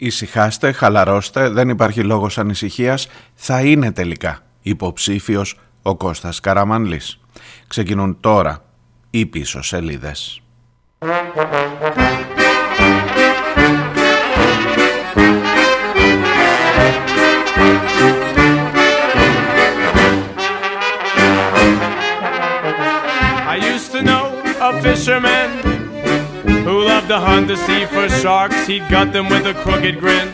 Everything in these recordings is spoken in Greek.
Ησυχάστε, χαλαρώστε, δεν υπάρχει λόγος ανησυχίας, θα είναι τελικά υποψήφιος ο Κώστας Καραμανλής. Ξεκινούν τώρα οι πίσω σελίδες. fisherman who loved to hunt the sea for sharks; He'd gut them with a crooked grin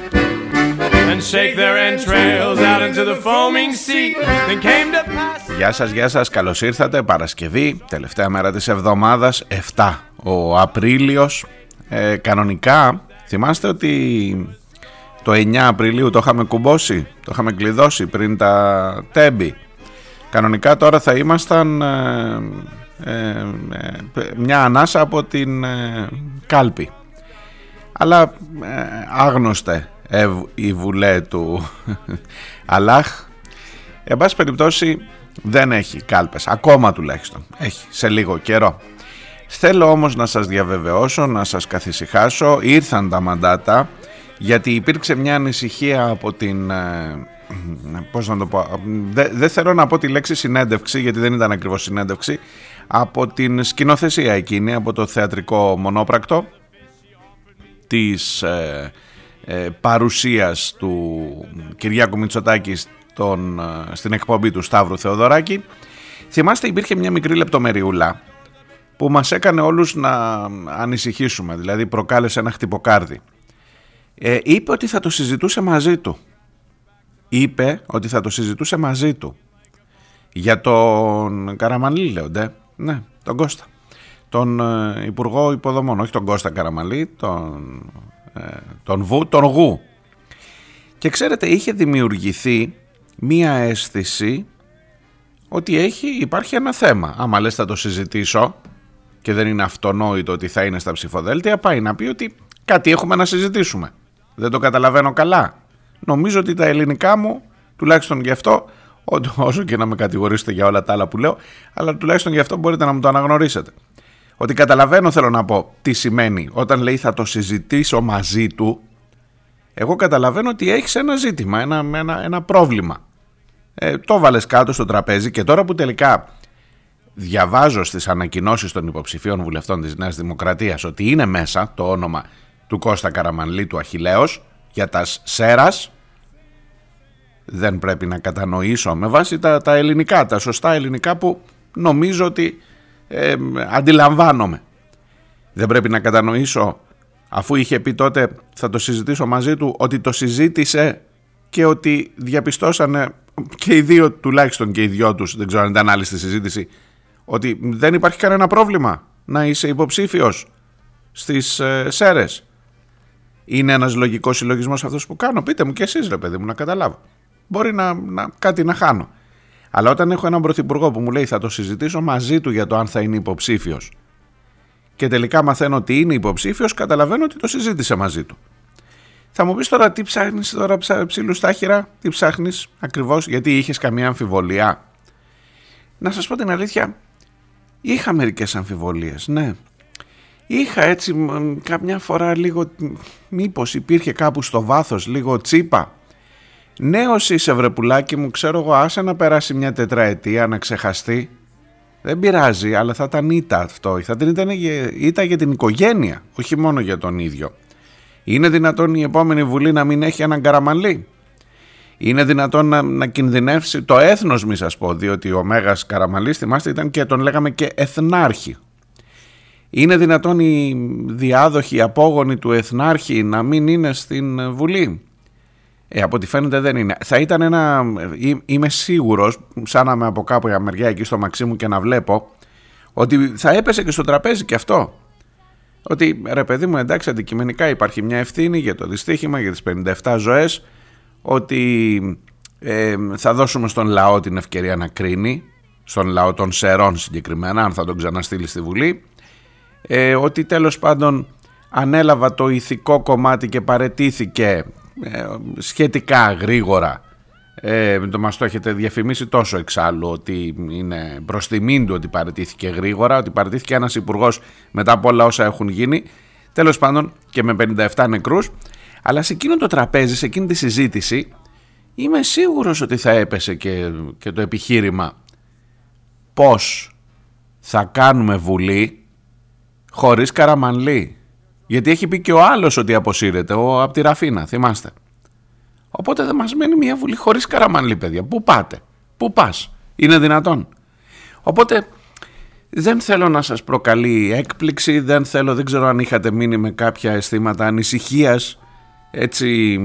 and shake their entrails out into the foaming sea. Then came to pass. Γεια σας, γεια σας, καλώς ήρθατε. Παρασκευή, τελευταία μέρα της εβδομάδας, 7 ο Απρίλιος. Ε, κανονικά, θυμάστε ότι το 9 Απριλίου το είχαμε κουμπώσει, το είχαμε κλειδώσει πριν τα τέμπη. Κανονικά τώρα θα ήμασταν ε, ε, ε, μια ανάσα από την ε, κάλπη. Αλλά άγνωστε η βουλέ του Αλάχ. Εν πάση περιπτώσει δεν έχει κάλπες, ακόμα τουλάχιστον. Έχει σε λίγο καιρό. Θέλω όμως να σας διαβεβαιώσω, να σας καθησυχάσω, ήρθαν τα μαντάτα γιατί υπήρξε μια ανησυχία από την... Πώς να το πω, δεν θέλω να πω τη λέξη συνέντευξη γιατί δεν ήταν ακριβώς συνέντευξη από την σκηνοθεσία εκείνη, από το θεατρικό μονόπρακτο της ε, ε, παρουσίας του Κυριάκου Μητσοτάκη στον, ε, στην εκπομπή του Σταύρου Θεοδωράκη. Θυμάστε υπήρχε μια μικρή λεπτομεριούλα που μας έκανε όλους να ανησυχήσουμε, δηλαδή προκάλεσε ένα χτυποκάρδι. Ε, είπε ότι θα το συζητούσε μαζί του. Είπε ότι θα το συζητούσε μαζί του. Για τον Καραμανλή λέονται. Ναι, τον Κώστα. Τον ε, Υπουργό Υποδομών, όχι τον Κώστα Καραμαλή, τον, ε, τον, Βου, τον Γου. Και ξέρετε, είχε δημιουργηθεί μία αίσθηση ότι έχει, υπάρχει ένα θέμα. Άμα λες θα το συζητήσω και δεν είναι αυτονόητο ότι θα είναι στα ψηφοδέλτια, πάει να πει ότι κάτι έχουμε να συζητήσουμε. Δεν το καταλαβαίνω καλά. Νομίζω ότι τα ελληνικά μου, τουλάχιστον γι' αυτό, όσο και να με κατηγορήσετε για όλα τα άλλα που λέω, αλλά τουλάχιστον γι' αυτό μπορείτε να μου το αναγνωρίσετε. Ότι καταλαβαίνω θέλω να πω τι σημαίνει όταν λέει θα το συζητήσω μαζί του, εγώ καταλαβαίνω ότι έχεις ένα ζήτημα, ένα, ένα, ένα πρόβλημα. Ε, το βάλες κάτω στο τραπέζι και τώρα που τελικά διαβάζω στις ανακοινώσεις των υποψηφίων βουλευτών της Νέας Δημοκρατίας ότι είναι μέσα το όνομα του Κώστα Καραμανλή του Αχιλέως για τας Σέρας δεν πρέπει να κατανοήσω με βάση τα, τα ελληνικά, τα σωστά ελληνικά που νομίζω ότι ε, αντιλαμβάνομαι. Δεν πρέπει να κατανοήσω αφού είχε πει τότε θα το συζητήσω μαζί του ότι το συζήτησε και ότι διαπιστώσανε και οι δύο τουλάχιστον και οι δυο τους δεν ξέρω αν ήταν άλλη στη συζήτηση ότι δεν υπάρχει κανένα πρόβλημα να είσαι υποψήφιος στις ε, ΣΕΡΕΣ. Είναι ένας λογικός συλλογισμός αυτός που κάνω. Πείτε μου και εσείς ρε παιδί μου να καταλάβω μπορεί να, να, κάτι να χάνω. Αλλά όταν έχω έναν πρωθυπουργό που μου λέει θα το συζητήσω μαζί του για το αν θα είναι υποψήφιος και τελικά μαθαίνω ότι είναι υποψήφιος, καταλαβαίνω ότι το συζήτησε μαζί του. Θα μου πεις τώρα τι ψάχνεις τώρα ψήλους στάχυρα, τι ψάχνεις ακριβώς, γιατί είχες καμία αμφιβολία. Να σας πω την αλήθεια, είχα μερικές αμφιβολίες, ναι. Είχα έτσι καμιά φορά λίγο, μήπως υπήρχε κάπου στο βάθος λίγο τσίπα Νέος είσαι βρεπουλάκι μου, ξέρω εγώ, άσε να περάσει μια τετραετία, να ξεχαστεί. Δεν πειράζει, αλλά θα ήταν ήττα αυτό. Θα ήταν ήττα για την οικογένεια, όχι μόνο για τον ίδιο. Είναι δυνατόν η επόμενη Βουλή να μην έχει έναν καραμαλί. Είναι δυνατόν να, να κινδυνεύσει το έθνος μη σας πω, διότι ο Μέγας Καραμαλής, θυμάστε, ήταν και τον λέγαμε και εθνάρχη. Είναι δυνατόν οι διάδοχοι, οι απόγονοι του εθνάρχη να μην είναι στην Βουλή; Ε, από ό,τι φαίνεται δεν είναι. Θα ήταν ένα. Είμαι σίγουρος, σαν να είμαι από κάπου για μεριά εκεί στο Μαξίμου και να βλέπω, ότι θα έπεσε και στο τραπέζι και αυτό. Ότι ρε παιδί μου, εντάξει, αντικειμενικά υπάρχει μια ευθύνη για το δυστύχημα, για τις 57 ζωές, ότι ε, θα δώσουμε στον λαό την ευκαιρία να κρίνει, στον λαό των Σερών συγκεκριμένα, αν θα τον ξαναστείλει στη Βουλή, ε, ότι τέλος πάντων ανέλαβα το ηθικό κομμάτι και παρετήθηκε ε, σχετικά γρήγορα. Ε, το μας το έχετε διαφημίσει τόσο εξάλλου ότι είναι προς τιμήν του ότι παραιτήθηκε γρήγορα ότι παραιτήθηκε ένας υπουργός μετά από όλα όσα έχουν γίνει. Τέλος πάντων και με 57 νεκρούς. Αλλά σε εκείνο το τραπέζι, σε εκείνη τη συζήτηση, είμαι σίγουρος ότι θα έπεσε και, και το επιχείρημα πώς θα κάνουμε βουλή χωρίς καραμανλή. Γιατί έχει πει και ο άλλος ότι αποσύρεται, ο από τη Ραφίνα, θυμάστε. Οπότε δεν μας μένει μια βουλή χωρίς καραμανλή, παιδιά. Πού πάτε, πού πας, είναι δυνατόν. Οπότε δεν θέλω να σας προκαλεί έκπληξη, δεν θέλω, δεν ξέρω αν είχατε μείνει με κάποια αισθήματα ανησυχίας, έτσι,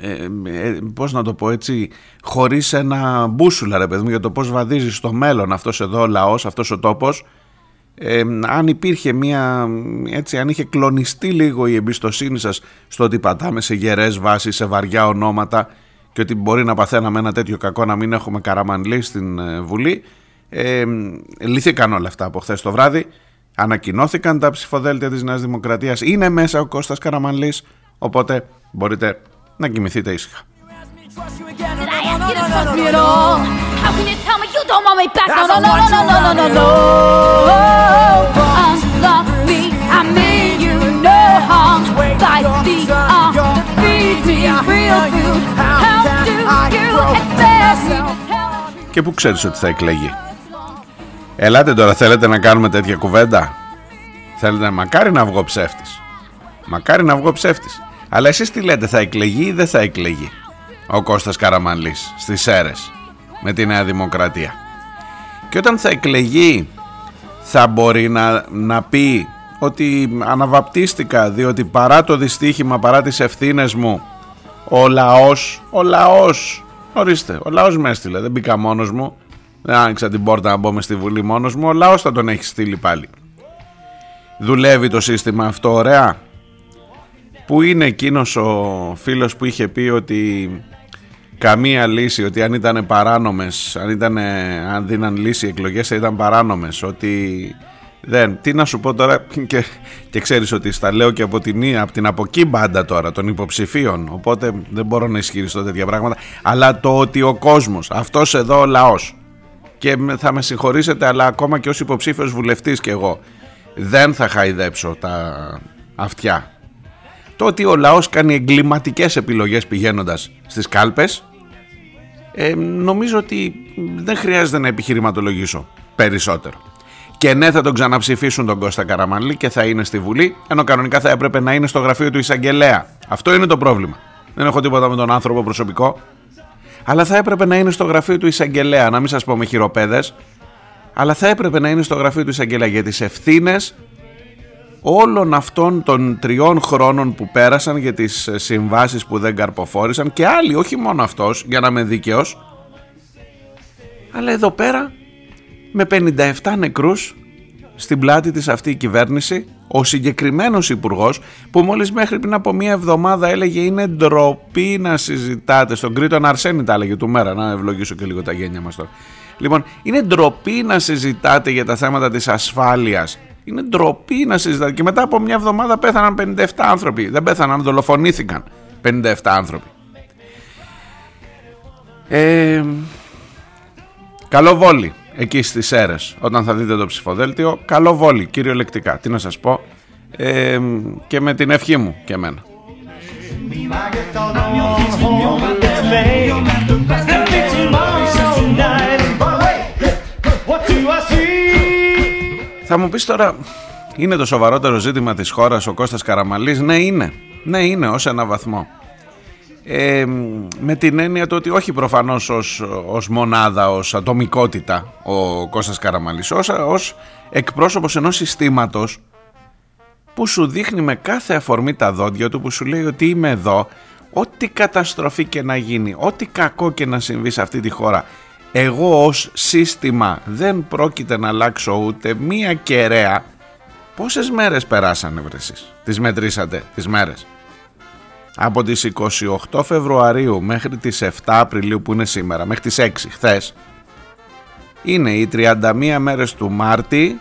ε, ε, πώς να το πω έτσι, χωρίς ένα μπούσουλα ρε παιδί μου για το πώς βαδίζεις στο μέλλον αυτός εδώ ο λαός, αυτός ο τόπος, ε, αν υπήρχε μια, έτσι, αν είχε κλονιστεί λίγο η εμπιστοσύνη σας στο ότι πατάμε σε γερές βάσεις, σε βαριά ονόματα και ότι μπορεί να παθαίναμε ένα τέτοιο κακό να μην έχουμε καραμανλή στην ε, Βουλή, ε, λυθήκαν όλα αυτά από χθες το βράδυ. Ανακοινώθηκαν τα ψηφοδέλτια της Νέας Δημοκρατίας. Είναι μέσα ο Κώστας Καραμανλής, οπότε μπορείτε να κοιμηθείτε ήσυχα. Και πού ξέρεις ότι θα εκλεγεί Ελάτε τώρα θέλετε να κάνουμε τέτοια κουβέντα; Θέλετε μακάρι να βγω ψεύτης. Μακάρι να βγω ψεύτης. Αλλά εσείς τι λέτε θα εκλεγεί ή δεν θα εκλεγεί Ο Κώστας Καραμανλής Στις αίρες; Με τη Νέα Δημοκρατία Και όταν θα εκλεγεί Θα μπορεί να, να πει Ότι αναβαπτίστηκα Διότι παρά το δυστύχημα Παρά τις ευθύνες μου Ο λαός Ο λαός Ορίστε, ο λαός με έστειλε, δεν μπήκα μόνος μου δεν άνοιξα την πόρτα να μπω μες στη Βουλή μόνος μου. Ο λαός θα τον έχει στείλει πάλι. Δουλεύει το σύστημα αυτό ωραία; Πού είναι εκείνος ο φίλος που είχε πει ότι καμία λύση, ότι αν ήταν παράνομες, αν, ήταν, αν δίναν λύση εκλογές θα ήταν παράνομες, ότι δεν, τι να σου πω τώρα και, και ξέρεις ότι στα λέω και από την, από την από εκεί μπάντα τώρα των υποψηφίων οπότε δεν μπορώ να ισχυριστώ τέτοια πράγματα. Αλλά το ότι ο κόσμος, αυτός εδώ ο λαός και θα με συγχωρήσετε αλλά ακόμα και ως υποψήφιος βουλευτής και εγώ δεν θα χαϊδέψω τα αυτιά. Το ότι ο λαός κάνει εγκληματικές επιλογές πηγαίνοντας στις κάλπες ε, νομίζω ότι δεν χρειάζεται να επιχειρηματολογήσω περισσότερο. Και ναι θα τον ξαναψηφίσουν τον Κώστα Καραμανλή και θα είναι στη Βουλή ενώ κανονικά θα έπρεπε να είναι στο γραφείο του εισαγγελέα. Αυτό είναι το πρόβλημα. Δεν έχω τίποτα με τον άνθρωπο προσωπικό. Αλλά θα έπρεπε να είναι στο γραφείο του εισαγγελέα, να μην σας πω με χειροπέδες, αλλά θα έπρεπε να είναι στο γραφείο του εισαγγελέα για τις ευθύνες όλων αυτών των τριών χρόνων που πέρασαν για τις συμβάσεις που δεν καρποφόρησαν και άλλοι, όχι μόνο αυτός, για να είμαι δίκαιος, αλλά εδώ πέρα με 57 νεκρούς στην πλάτη της αυτή η κυβέρνηση ο συγκεκριμένος υπουργός που μόλις μέχρι πριν από μία εβδομάδα έλεγε είναι ντροπή να συζητάτε στον Κρήτον Αρσένη τα έλεγε του μέρα να ευλογήσω και λίγο τα γένια μας τώρα. Λοιπόν είναι ντροπή να συζητάτε για τα θέματα της ασφάλειας είναι ντροπή να συζητάτε και μετά από μια εβδομάδα πέθαναν 57 άνθρωποι. Δεν πέθαναν, δολοφονήθηκαν 57 άνθρωποι. Ε, καλό βόλι εκεί στις αίρες όταν θα δείτε το ψηφοδέλτιο. Καλό βόλι κυριολεκτικά. Τι να σας πω. Ε, και με την ευχή μου και εμένα Θα μου πεις τώρα είναι το σοβαρότερο ζήτημα της χώρας ο Κώστας Καραμαλής; Ναι είναι. Ναι είναι ως ένα βαθμό. Ε, με την έννοια το ότι όχι προφανώς ως, ως μονάδα, ως ατομικότητα ο Κώστας Καραμαλής, ως, ως εκπρόσωπος ενός συστήματος που σου δείχνει με κάθε αφορμή τα δόντια του που σου λέει ότι είμαι εδώ ό,τι καταστροφή και να γίνει, ό,τι κακό και να συμβεί σε αυτή τη χώρα εγώ ως σύστημα δεν πρόκειται να αλλάξω ούτε μία κεραία πόσες μέρες περάσανε βρεσείς, τις μετρήσατε τις μέρες; Από τις 28 Φεβρουαρίου μέχρι τις 7 Απριλίου που είναι σήμερα, μέχρι τις 6 χθες, είναι οι 31 μέρες του Μάρτη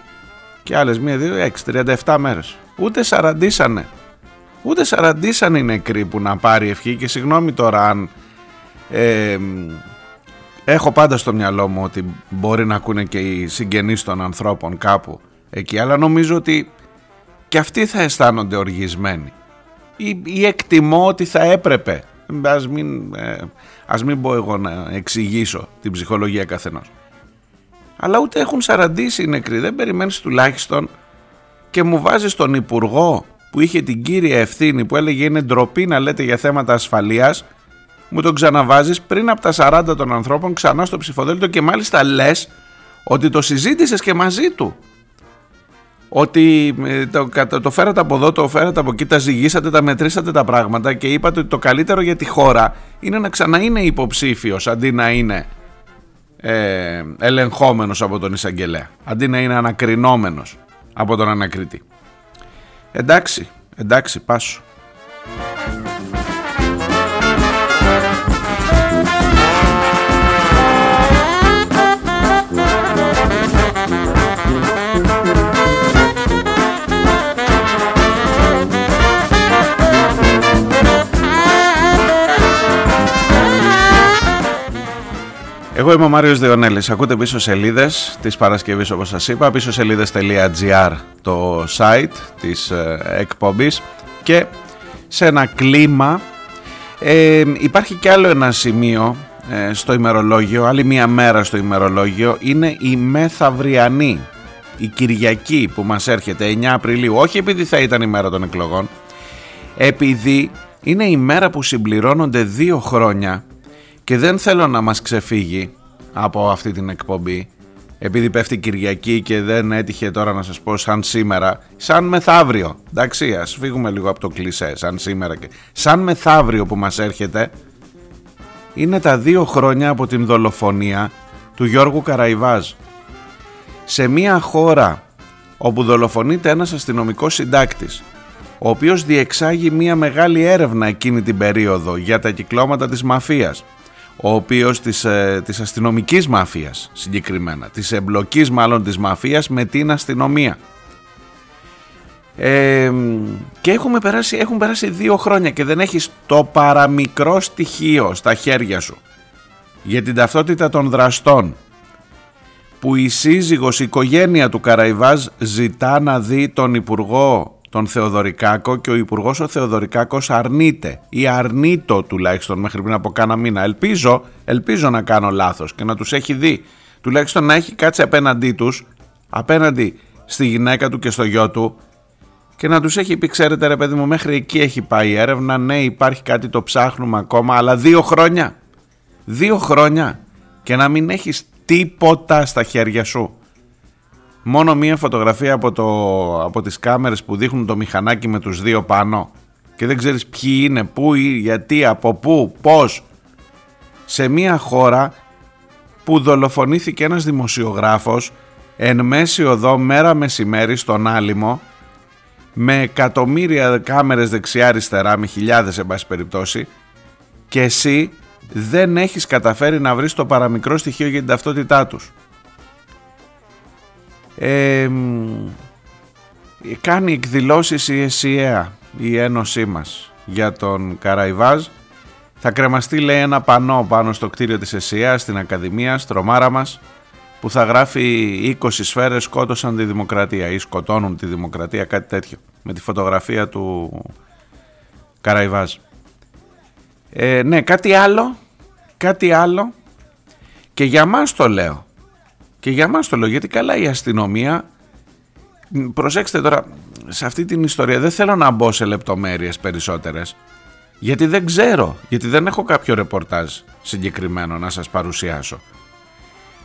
και άλλες 1, 2, 6, 37 μέρες. Ούτε σαραντίσανε. Ούτε σαραντίσανε οι νεκροί που να πάρει ευχή και συγγνώμη τώρα αν ε, έχω πάντα στο μυαλό μου ότι μπορεί να ακούνε και οι συγγενείς των ανθρώπων κάπου εκεί αλλά νομίζω ότι και αυτοί θα αισθάνονται οργισμένοι ή, ή εκτιμώ ότι θα έπρεπε. Ας μην, ε, ας μην πω εγώ να εξηγήσω την ψυχολογία καθενός. Αλλά ούτε έχουν σαραντήσει οι νεκροί. Δεν περιμένεις τουλάχιστον και μου βάζεις τον υπουργό που είχε την κύρια ευθύνη που έλεγε είναι ντροπή να λέτε για θέματα ασφαλείας μου τον ξαναβάζεις πριν από τα 40 των ανθρώπων ξανά στο ψηφοδέλτιο και μάλιστα λες ότι το συζήτησες και μαζί του ότι ε, το, το φέρατε από εδώ, το φέρατε από εκεί, τα ζυγίσατε, τα μετρήσατε τα πράγματα και είπατε ότι το καλύτερο για τη χώρα είναι να ξαναείνε υποψήφιος αντί να είναι ε, ελεγχόμενος από τον εισαγγελέα, αντί να είναι ανακρινόμενος από τον ανακριτή. Εντάξει, εντάξει, πάσου. Εγώ είμαι ο Μάριος Διονέλης. Ακούτε πίσω σελίδες της Παρασκευής όπως σας είπα. Πίσω σελίδες.gr το site της ε, εκπομπής και σε ένα κλίμα ε, υπάρχει και άλλο ένα σημείο ε, στο ημερολόγιο, άλλη μία μέρα στο ημερολόγιο είναι η μεθαυριανή, η Κυριακή που μας έρχεται 9 Απριλίου, όχι επειδή θα ήταν η μέρα των εκλογών, επειδή είναι η μέρα που συμπληρώνονται δύο χρόνια και δεν θέλω να μας ξεφύγει από αυτή την εκπομπή επειδή πέφτει Κυριακή και δεν έτυχε τώρα να σας πω σαν σήμερα σαν μεθαύριο. Εντάξει ας φύγουμε λίγο από το κλισέ σαν σήμερα και σαν μεθαύριο που μας έρχεται. Είναι τα δύο χρόνια από την δολοφονία του Γιώργου Καραϊβάζ. Σε μια χώρα όπου δολοφονείται ένας αστυνομικός συντάκτης ο οποίος διεξάγει μια μεγάλη έρευνα εκείνη την περίοδο για τα κυκλώματα της μαφίας ο οποίος της, ε, της αστυνομικής μαφίας συγκεκριμένα, της εμπλοκής μάλλον της μαφίας με την αστυνομία. Ε, και έχουμε περάσει, έχουν περάσει δύο χρόνια και δεν έχεις το παραμικρό στοιχείο στα χέρια σου για την ταυτότητα των δραστών που η σύζυγος, η οικογένεια του Καραϊβάζ ζητά να δει τον Υπουργό τον Θεοδωρικάκο και ο Υπουργός ο Θεοδωρικάκος αρνείται ή αρνείτο τουλάχιστον μέχρι πριν από κάνα μήνα. Ελπίζω, ελπίζω να κάνω λάθος και να τους έχει δει. Τουλάχιστον να έχει κάτσει απέναντί τους, απέναντι στη γυναίκα του και στο γιο του και να τους έχει πει ξέρετε ρε παιδί μου μέχρι εκεί έχει πάει η έρευνα, ναι υπάρχει κάτι το ψάχνουμε ακόμα αλλά δύο χρόνια, δύο χρόνια και να μην έχεις τίποτα στα χέρια σου μόνο μία φωτογραφία από, το, από τις κάμερες που δείχνουν το μηχανάκι με τους δύο πάνω και δεν ξέρεις ποιοι είναι, πού, γιατί, από πού, πώς. Σε μία χώρα που δολοφονήθηκε ένας δημοσιογράφος εν μέση οδό μέρα μεσημέρι στον Άλυμο με εκατομμύρια κάμερες δεξιά-αριστερά, με χιλιάδες εν πάση περιπτώσει και εσύ δεν έχεις καταφέρει να βρεις το παραμικρό στοιχείο για την ταυτότητά τους κάνει εκδηλώσεις η ΕΣΥΑ, η ένωσή μας για τον Καραϊβάζ. Θα κρεμαστεί λέει ένα πανό πάνω στο κτίριο της ΕΣΥΑ στην Ακαδημία, στρομάρα μας που θα γράφει 20 σφαίρες σκότωσαν τη δημοκρατία ή σκοτώνουν τη δημοκρατία, κάτι τέτοιο, με τη φωτογραφία του Καραϊβάζ. Ε, ναι, κάτι άλλο, κάτι άλλο και για μας το λέω. Και για μας το λέω, γιατί καλά η αστυνομία, προσέξτε τώρα, σε αυτή την ιστορία δεν θέλω να μπω σε λεπτομέρειες περισσότερες, γιατί δεν ξέρω, γιατί δεν έχω κάποιο ρεπορτάζ συγκεκριμένο να σας παρουσιάσω.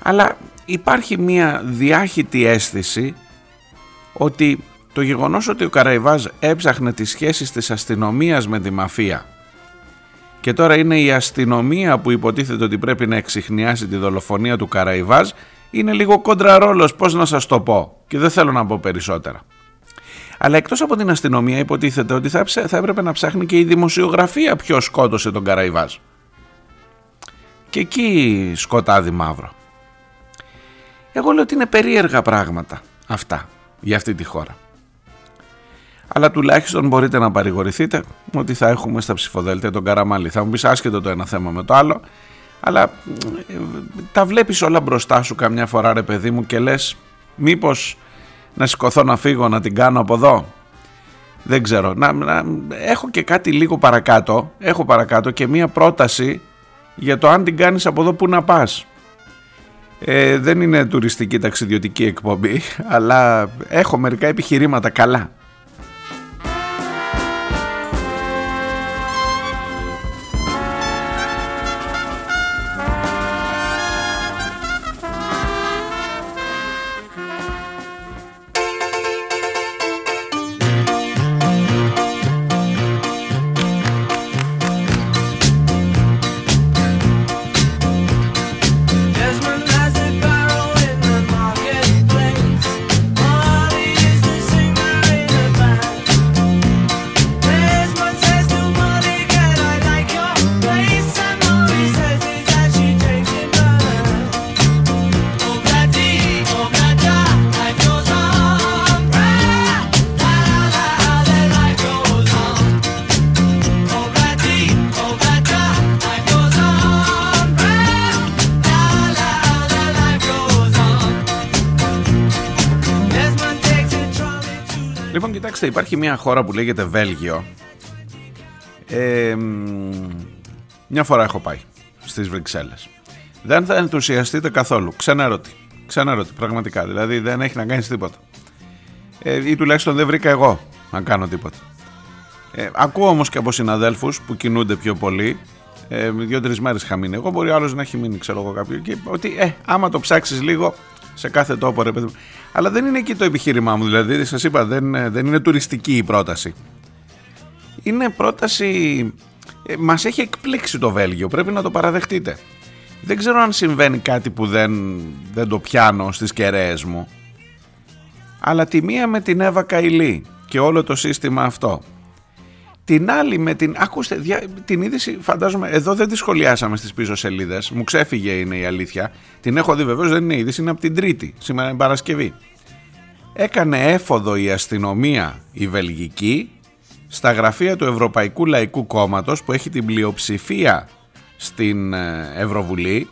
Αλλά υπάρχει μια διάχυτη αίσθηση ότι το γεγονός ότι ο Καραϊβάζ έψαχνε τις σχέσεις της αστυνομίας με τη μαφία και τώρα είναι η αστυνομία που υποτίθεται ότι πρέπει να εξηχνιάσει τη δολοφονία του Καραϊβάζ είναι λίγο κοντραρόλος, πώς να σας το πω και δεν θέλω να πω περισσότερα. Αλλά εκτός από την αστυνομία υποτίθεται ότι θα, θα έπρεπε να ψάχνει και η δημοσιογραφία ποιος σκότωσε τον Καραϊβάζ. Και εκεί σκοτάδι μαύρο. Εγώ λέω ότι είναι περίεργα πράγματα αυτά για αυτή τη χώρα. Αλλά τουλάχιστον μπορείτε να παρηγορηθείτε ότι θα έχουμε στα ψηφοδέλτια τον Καραμαλή. Θα μου πεις άσχετο το ένα θέμα με το άλλο αλλά τα βλέπεις όλα μπροστά σου καμιά φορά ρε παιδί μου και λες μήπως να σηκωθώ να φύγω να την κάνω από εδώ; Δεν ξέρω. Να, να, έχω και κάτι λίγο παρακάτω. Έχω παρακάτω και μία πρόταση για το αν την κάνεις από εδώ που να πας. Ε, δεν είναι τουριστική ταξιδιωτική εκπομπή, αλλά έχω μερικά επιχειρήματα καλά. Μια χώρα που λέγεται Βέλγιο. Ε, μια φορά έχω πάει στις Βρυξέλλες. Δεν θα ενθουσιαστείτε καθόλου. Ξενέρωτη. Ξενέρωτη, πραγματικά. Δηλαδή δεν έχει να κάνεις τίποτα. Ε, ή τουλάχιστον δεν βρήκα εγώ να κάνω τίποτα. Ε, ακούω όμως και από συναδέλφους που κινούνται πιο πολύ. Ε, Δύο-τρει μέρες είχα μείνει. Εγώ μπορεί άλλος να έχει μείνει, ξέρω εγώ κάποιο. Και ότι ε, άμα το ψάξεις λίγο, σε κάθε τόπο, ρε παιδί Αλλά δεν είναι εκεί το επιχείρημά μου. Δηλαδή, σας είπα, δεν, δεν είναι τουριστική η πρόταση. Είναι πρόταση. Ε, Μας έχει εκπλήξει το Βέλγιο. Πρέπει να το παραδεχτείτε. Δεν ξέρω αν συμβαίνει κάτι που δεν, δεν το πιάνω στις κεραίες μου. Αλλά τη μία με την Εύα Καηλή και όλο το σύστημα αυτό την άλλη με την. Ακούστε, την είδηση φαντάζομαι. Εδώ δεν τη σχολιάσαμε στις πίσω σελίδες. Μου ξέφυγε είναι η αλήθεια. Την έχω δει βεβαίως, δεν είναι είδηση, είναι από την Τρίτη. Σήμερα είναι Παρασκευή. Έκανε έφοδο η αστυνομία η Βελγική στα γραφεία του Ευρωπαϊκού Λαϊκού Κόμματος που έχει την πλειοψηφία στην ε, Ευρωβουλή.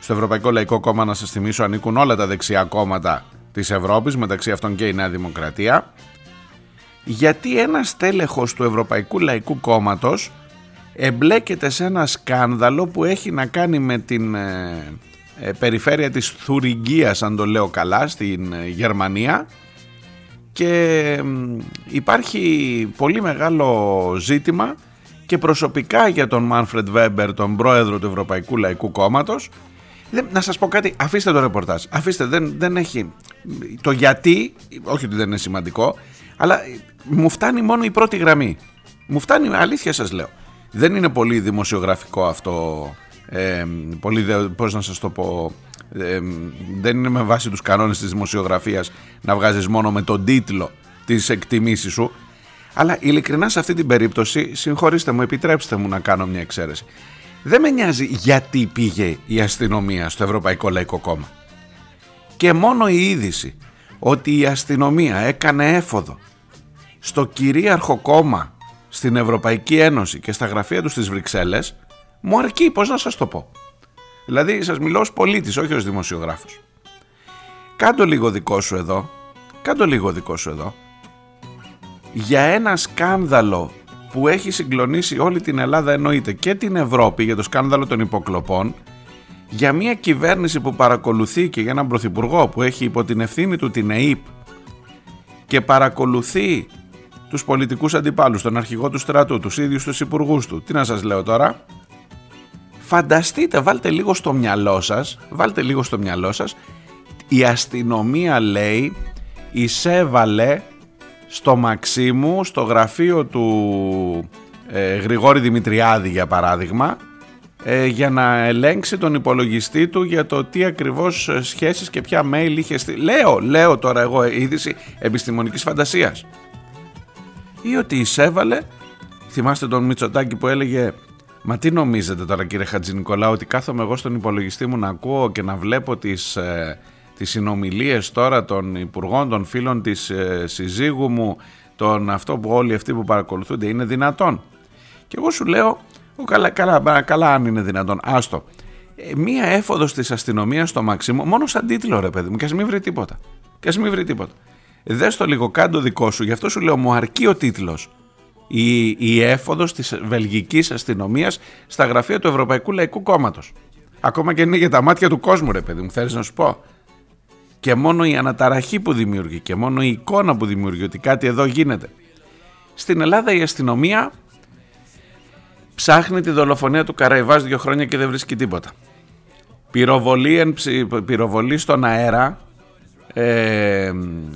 Στο Ευρωπαϊκό Λαϊκό Κόμμα, να σας θυμίσω, ανήκουν όλα τα δεξιά κόμματα της Ευρώπης, μεταξύ αυτών και η Νέα Δημοκρατία γιατί ένας τέλεχος του Ευρωπαϊκού Λαϊκού Κόμματος εμπλέκεται σε ένα σκάνδαλο που έχει να κάνει με την ε, ε, περιφέρεια της Θουριγκίας αν το λέω καλά στην ε, Γερμανία. Και υπάρχει πολύ μεγάλο ζήτημα και προσωπικά για τον Μάνφρεντ Βέμπερ, τον πρόεδρο του Ευρωπαϊκού Λαϊκού Κόμματος. Να σας πω κάτι, αφήστε το ρεπορτάζ, αφήστε, δεν, δεν έχει το γιατί, όχι ότι δεν είναι σημαντικό αλλά μου φτάνει μόνο η πρώτη γραμμή. Μου φτάνει, αλήθεια σας λέω. Δεν είναι πολύ δημοσιογραφικό αυτό, ε, πολύ, πώς να σας το πω, δεν είναι με βάση τους κανόνες της δημοσιογραφίας να βγάζεις μόνο με τον τίτλο της εκτιμήσεις σου, αλλά ειλικρινά σε αυτή την περίπτωση, συγχωρήστε μου, επιτρέψτε μου να κάνω μια εξαίρεση. Δεν με νοιάζει γιατί πήγε η αστυνομία στο Ευρωπαϊκό Λαϊκό Κόμμα. Και μόνο η είδηση ότι η αστυνομία έκανε έφοδο στο κυρίαρχο κόμμα στην Ευρωπαϊκή Ένωση και στα γραφεία τους στις Βρυξέλλες μου αρκεί, πώς να σας το πω. Δηλαδή σας μιλώ ως πολίτης, όχι ως δημοσιογράφος. Κάντο λίγο δικό σου εδώ, κάντο λίγο δικό σου εδώ, για ένα σκάνδαλο που έχει συγκλονίσει όλη την Ελλάδα εννοείται και την Ευρώπη για το σκάνδαλο των υποκλοπών για μια κυβέρνηση που παρακολουθεί και για έναν πρωθυπουργό που έχει υπό την ευθύνη του την ΕΕΠ και παρακολουθεί τους πολιτικούς αντιπάλους, τον αρχηγό του στρατού, τους ίδιους τους υπουργούς του. Τι να σας λέω τώρα; Φανταστείτε, βάλτε λίγο στο μυαλό σας, βάλτε λίγο στο μυαλό σας, η αστυνομία λέει εισέβαλε στο Μαξίμου, στο γραφείο του ε, Γρηγόρη Δημητριάδη για παράδειγμα, ε, για να ελέγξει τον υπολογιστή του για το τι ακριβώς ε, σχέσεις και ποια mail είχε στείλει. Λέω, λέω τώρα εγώ είδηση επιστημονικής φαντασίας ή ότι εισέβαλε, θυμάστε τον Μητσοτάκη που έλεγε Μα τι νομίζετε τώρα κύριε Χατζη Νικολάου ότι κάθομαι εγώ στον υπολογιστή μου να ακούω και να βλέπω τις, ε, τις συνομιλίες τώρα των υπουργών, των φίλων της ε, συζύγου μου, τον αυτό που όλοι αυτοί που παρακολουθούνται είναι δυνατόν. Και εγώ σου λέω, ο, καλά, καλά, καλά αν είναι δυνατόν, άστο. Ε, μία έφοδος της αστυνομίας στο Μαξίμου, μόνο σαν τίτλο ρε παιδί μου, και ας μην βρει τίποτα. Και ας μην βρει τίποτα Δες το λίγο, κάντο δικό σου. Γι' αυτό σου λέω, μου αρκεί ο τίτλος. Η, η έφοδος της βελγικής αστυνομίας στα γραφεία του Ευρωπαϊκού Λαϊκού Κόμματος. Ακόμα και είναι για τα μάτια του κόσμου ρε παιδί μου, θέλεις να σου πω. Και μόνο η αναταραχή που δημιουργεί και μόνο η εικόνα που δημιουργεί ότι κάτι εδώ γίνεται. Στην Ελλάδα η αστυνομία ψάχνει τη δολοφονία του Καραϊβάς δύο χρόνια και δεν βρίσκει τίποτα. Πυροβολή, πυροβολή στον αέρα, ε,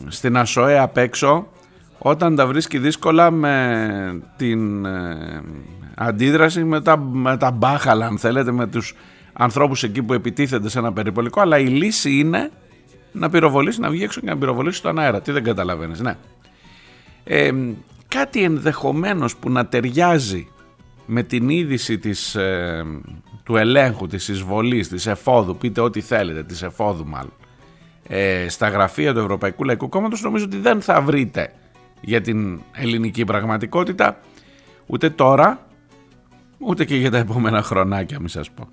στην ΑΣΟΕ απ' έξω, όταν τα βρίσκει δύσκολα με την ε, αντίδραση με τα, με τα μπάχαλα αν θέλετε, με τους ανθρώπους εκεί που επιτίθενται σε ένα περιπολικό, αλλά η λύση είναι να πυροβολήσει, να βγει έξω και να πυροβολήσει στον αέρα. Τι δεν καταλαβαίνεις, ναι. Ε, κάτι ενδεχομένως που να ταιριάζει με την είδηση της, ε, του ελέγχου, της εισβολής, της εφόδου, πείτε ό,τι θέλετε, της εφόδου μάλλον, ε, στα γραφεία του Ευρωπαϊκού Λαϊκού Κόμματος νομίζω ότι δεν θα βρείτε για την ελληνική πραγματικότητα ούτε τώρα ούτε και για τα επόμενα χρονάκια μη σας πω.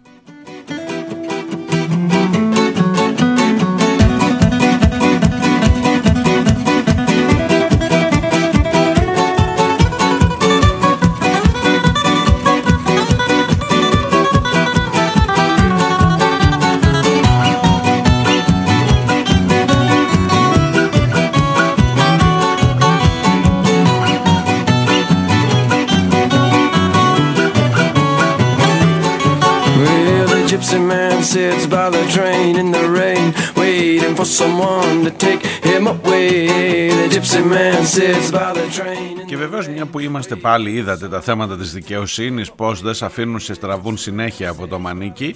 Και βεβαίως, μια που είμαστε πάλι, είδατε τα θέματα της δικαιοσύνης, πώς δεν σε αφήνουν σε στραβούν συνέχεια από το μανίκι.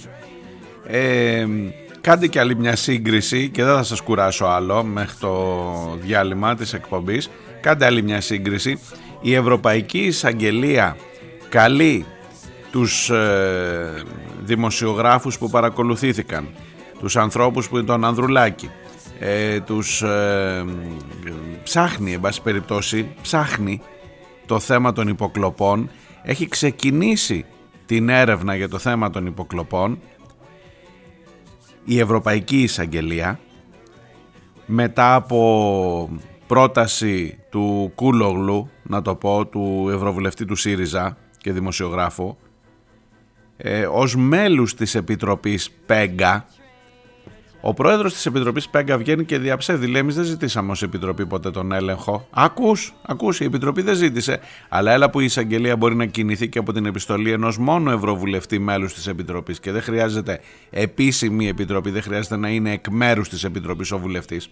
Ε, κάντε και άλλη μια σύγκριση και δεν θα σας κουράσω άλλο μέχρι το διάλειμμα της εκπομπής. Κάντε άλλη μια σύγκριση. Η Ευρωπαϊκή Εισαγγελία καλεί τους ε, δημοσιογράφους που παρακολουθήθηκαν, τους ανθρώπους που είναι τον Ανδρουλάκη, ε, τους ε, ψάχνει, εν πάση περιπτώσει, ψάχνει το θέμα των υποκλοπών, έχει ξεκινήσει την έρευνα για το θέμα των υποκλοπών. Η Ευρωπαϊκή Εισαγγελία μετά από πρόταση του Κούλογλου, να το πω, του Ευρωβουλευτή του ΣΥΡΙΖΑ και δημοσιογράφου, ε, ως μέλους της Επιτροπής ΠΕΓΚΑ ο πρόεδρος της Επιτροπής Πέγκα βγαίνει και διαψεύδει. Λέει: Εμείς δεν ζητήσαμε ως Επιτροπή ποτέ τον έλεγχο. Ακούς, ακούς, η Επιτροπή δεν ζήτησε. Αλλά έλα που η εισαγγελία μπορεί να κινηθεί και από την επιστολή ενός μόνο Ευρωβουλευτή μέλους της Επιτροπής και δεν χρειάζεται επίσημη Επιτροπή, δεν χρειάζεται να είναι εκ μέρους της Επιτροπής ο βουλευτής.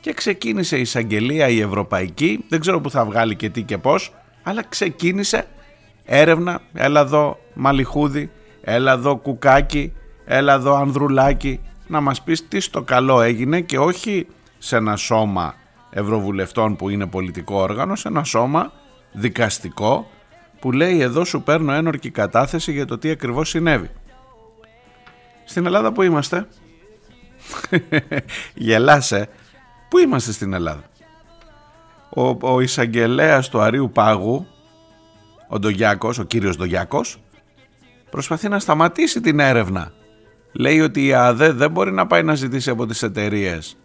Και ξεκίνησε η εισαγγελία η Ευρωπαϊκή, δεν ξέρω που θα βγάλει και τι και πώς, αλλά ξεκίνησε έρευνα. Έλα εδώ Μαλιχούδη, έλα εδώ Κουκάκι, έλα εδώ Ανδρουλάκη να μας πεις τι στο καλό έγινε και όχι σε ένα σώμα ευρωβουλευτών που είναι πολιτικό όργανο, σε ένα σώμα δικαστικό που λέει εδώ σου παίρνω ένορκη κατάθεση για το τι ακριβώς συνέβη. Στην Ελλάδα που είμαστε, γελάσε, πού είμαστε στην Ελλάδα; Ο, ο εισαγγελέας του Αρίου Πάγου, ο Ντογιάκος, ο κύριος Ντογιάκος, προσπαθεί να σταματήσει την έρευνα λέει ότι η ΑΔΕ δεν μπορεί να πάει να ζητήσει από τις εταιρείες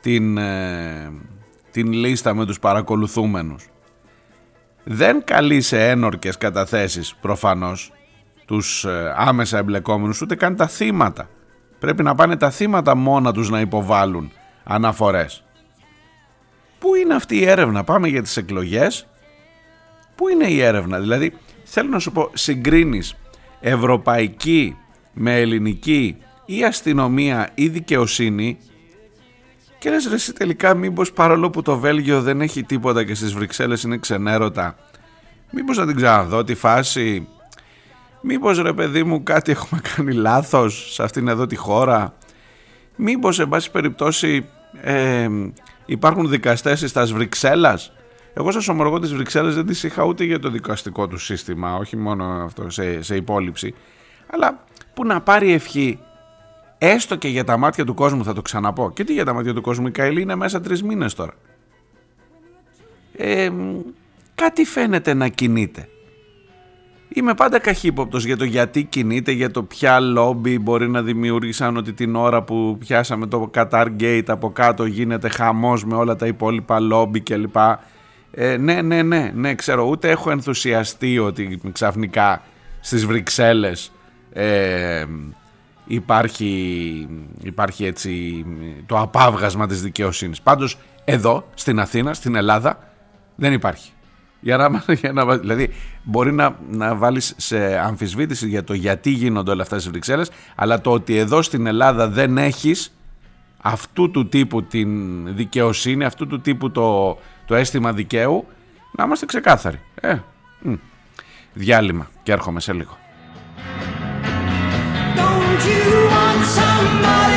την, ε, την λίστα με τους παρακολουθούμενους. Δεν καλεί σε ένορκες καταθέσεις προφανώς τους ε, άμεσα εμπλεκόμενους ούτε καν τα θύματα. Πρέπει να πάνε τα θύματα μόνα τους να υποβάλουν αναφορές. Πού είναι αυτή η έρευνα, πάμε για τις εκλογές. Πού είναι η έρευνα, δηλαδή θέλω να σου πω συγκρίνεις ευρωπαϊκή με ελληνική ή αστυνομία ή δικαιοσύνη. Και λες ρε εσύ τελικά μήπως παρόλο που το Βέλγιο δεν έχει τίποτα και στις Βρυξέλλες είναι ξενέρωτα μήπως να την ξαναδώ τη φάση; Μήπως ρε παιδί μου κάτι έχουμε κάνει λάθος σε αυτήν εδώ τη χώρα; Μήπως σε πάση περιπτώσει ε, υπάρχουν δικαστές στα Βρυξέλλας; Εγώ σας ομολογώ τις Βρυξέλλες δεν τις είχα ούτε για το δικαστικό τους σύστημα όχι μόνο αυτό σε, σε υπόλοιψη αλλά που να πάρει ευχή έστω και για τα μάτια του κόσμου θα το ξαναπώ. Και τι για τα μάτια του κόσμου η Καηλή είναι μέσα τρεις μήνες τώρα. Ε, κάτι φαίνεται να κινείται. Είμαι πάντα καχύποπτος για το γιατί κινείται, για το ποια λόμπι μπορεί να δημιούργησαν ότι την ώρα που πιάσαμε το Qatar Gate από κάτω γίνεται χαμός με όλα τα υπόλοιπα λόμπι κλπ. Ε, ναι, ναι, ναι, ναι, ξέρω, ούτε έχω ενθουσιαστεί ότι ξαφνικά στις Βρυξέλλες ε, υπάρχει, υπάρχει έτσι το απάβγασμα της δικαιοσύνης. Πάντως εδώ στην Αθήνα, στην Ελλάδα δεν υπάρχει. Για να, για να, δηλαδή μπορεί να, να βάλεις σε αμφισβήτηση για το γιατί γίνονται όλα αυτά στις Βρυξέλλες αλλά το ότι εδώ στην Ελλάδα δεν έχεις αυτού του τύπου την δικαιοσύνη, αυτού του τύπου το, το αίσθημα δικαίου να είμαστε ξεκάθαροι. Ε, Διάλειμμα και έρχομαι σε λίγο. you want somebody?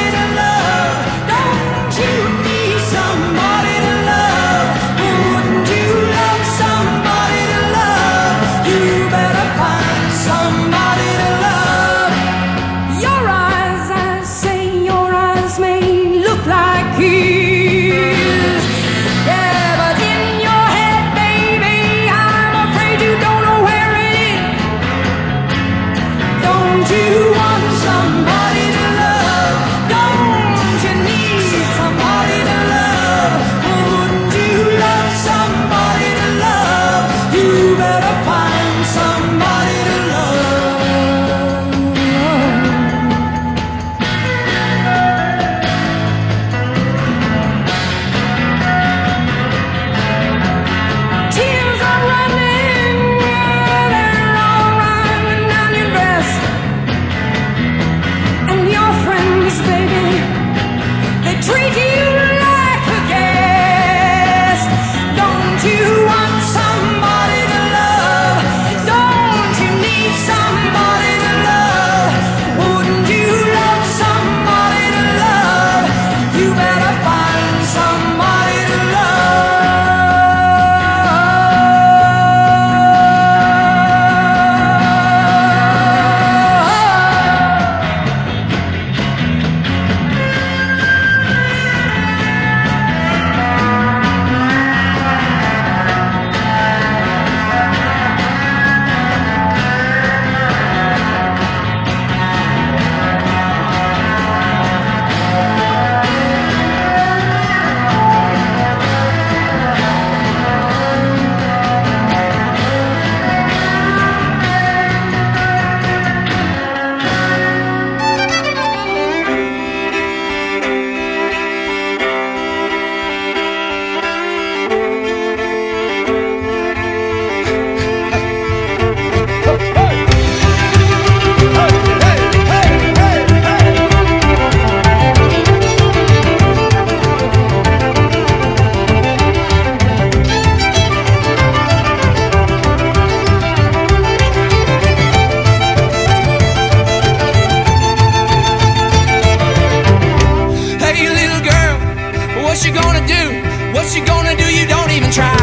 What you gonna do? What you gonna do? You don't even try.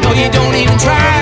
No, you don't even try.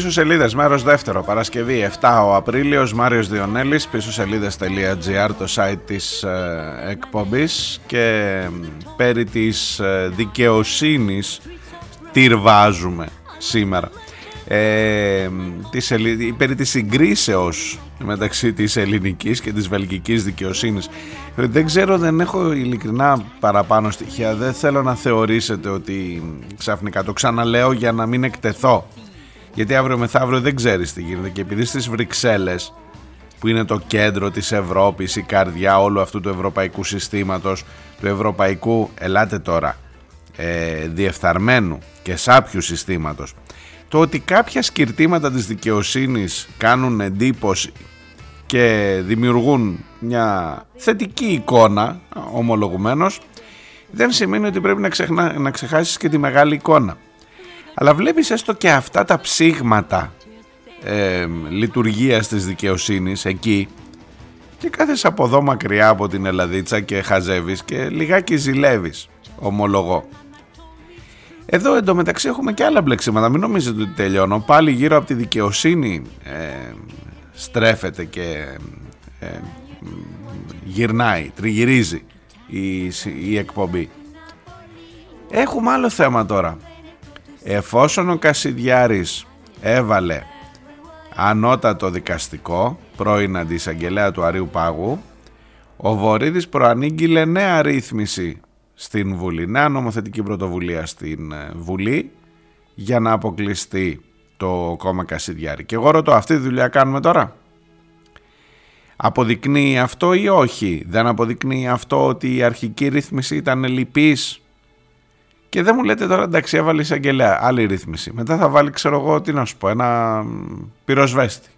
Πίσω σελίδες, μέρος δεύτερο, Παρασκευή 7 ο Απρίλιος, Μάριος Διονέλης, πίσω σελίδε.gr, το site της ε, εκπομπής και ε, περί της ε, δικαιοσύνης τυρβάζουμε σήμερα. Ε, της σελίδα, περί της συγκρίσεως μεταξύ της ελληνικής και της βελγικής δικαιοσύνης. Δεν ξέρω δεν έχω ειλικρινά παραπάνω στοιχεία. Δεν θέλω να θεωρήσετε ότι ξαφνικά το ξαναλέω για να μην εκτεθώ γιατί αύριο μεθαύριο δεν ξέρεις τι γίνεται και επειδή στις Βρυξέλλες που είναι το κέντρο της Ευρώπης, η καρδιά όλου αυτού του ευρωπαϊκού συστήματος, του ευρωπαϊκού, ελάτε τώρα, ε, διεφθαρμένου και σάπιου συστήματος, το ότι κάποια σκυρτήματα της δικαιοσύνης κάνουν εντύπωση και δημιουργούν μια θετική εικόνα, ομολογουμένως, δεν σημαίνει ότι πρέπει να, ξεχνα... να ξεχάσεις και τη μεγάλη εικόνα. Αλλά βλέπεις έστω και αυτά τα ψήγματα ε, λειτουργίας της δικαιοσύνης εκεί και κάθεσαι από εδώ μακριά από την Ελλαδίτσα και χαζεύεις και λιγάκι ζηλεύεις, ομολογώ. Εδώ εντωμεταξύ έχουμε και άλλα μπλεξίματα, μην νομίζετε ότι τελειώνω. Πάλι γύρω από τη δικαιοσύνη ε, στρέφεται και ε, γυρνάει, τριγυρίζει η, η εκπομπή. Έχουμε άλλο θέμα τώρα. Εφόσον ο Κασιδιάρης έβαλε ανώτατο δικαστικό, πρώην αντισαγγελέα του Αρίου Πάγου, ο Βορύδης προανήγγειλε νέα ρύθμιση στην Βουλή, νέα νομοθετική πρωτοβουλία στην ε, Βουλή για να αποκλειστεί το κόμμα Κασιδιάρη. Και εγώ ρωτώ, αυτή τη δουλειά κάνουμε τώρα; Αποδεικνύει αυτό ή όχι; Δεν αποδεικνύει αυτό ότι η αρχική ρύθμιση ήταν λυπής και δεν μου λέτε τώρα εντάξει έβαλε εισαγγελέα, άλλη ρύθμιση. Μετά θα βάλει ξέρω εγώ τι να σου πω, ένα πυροσβέστη.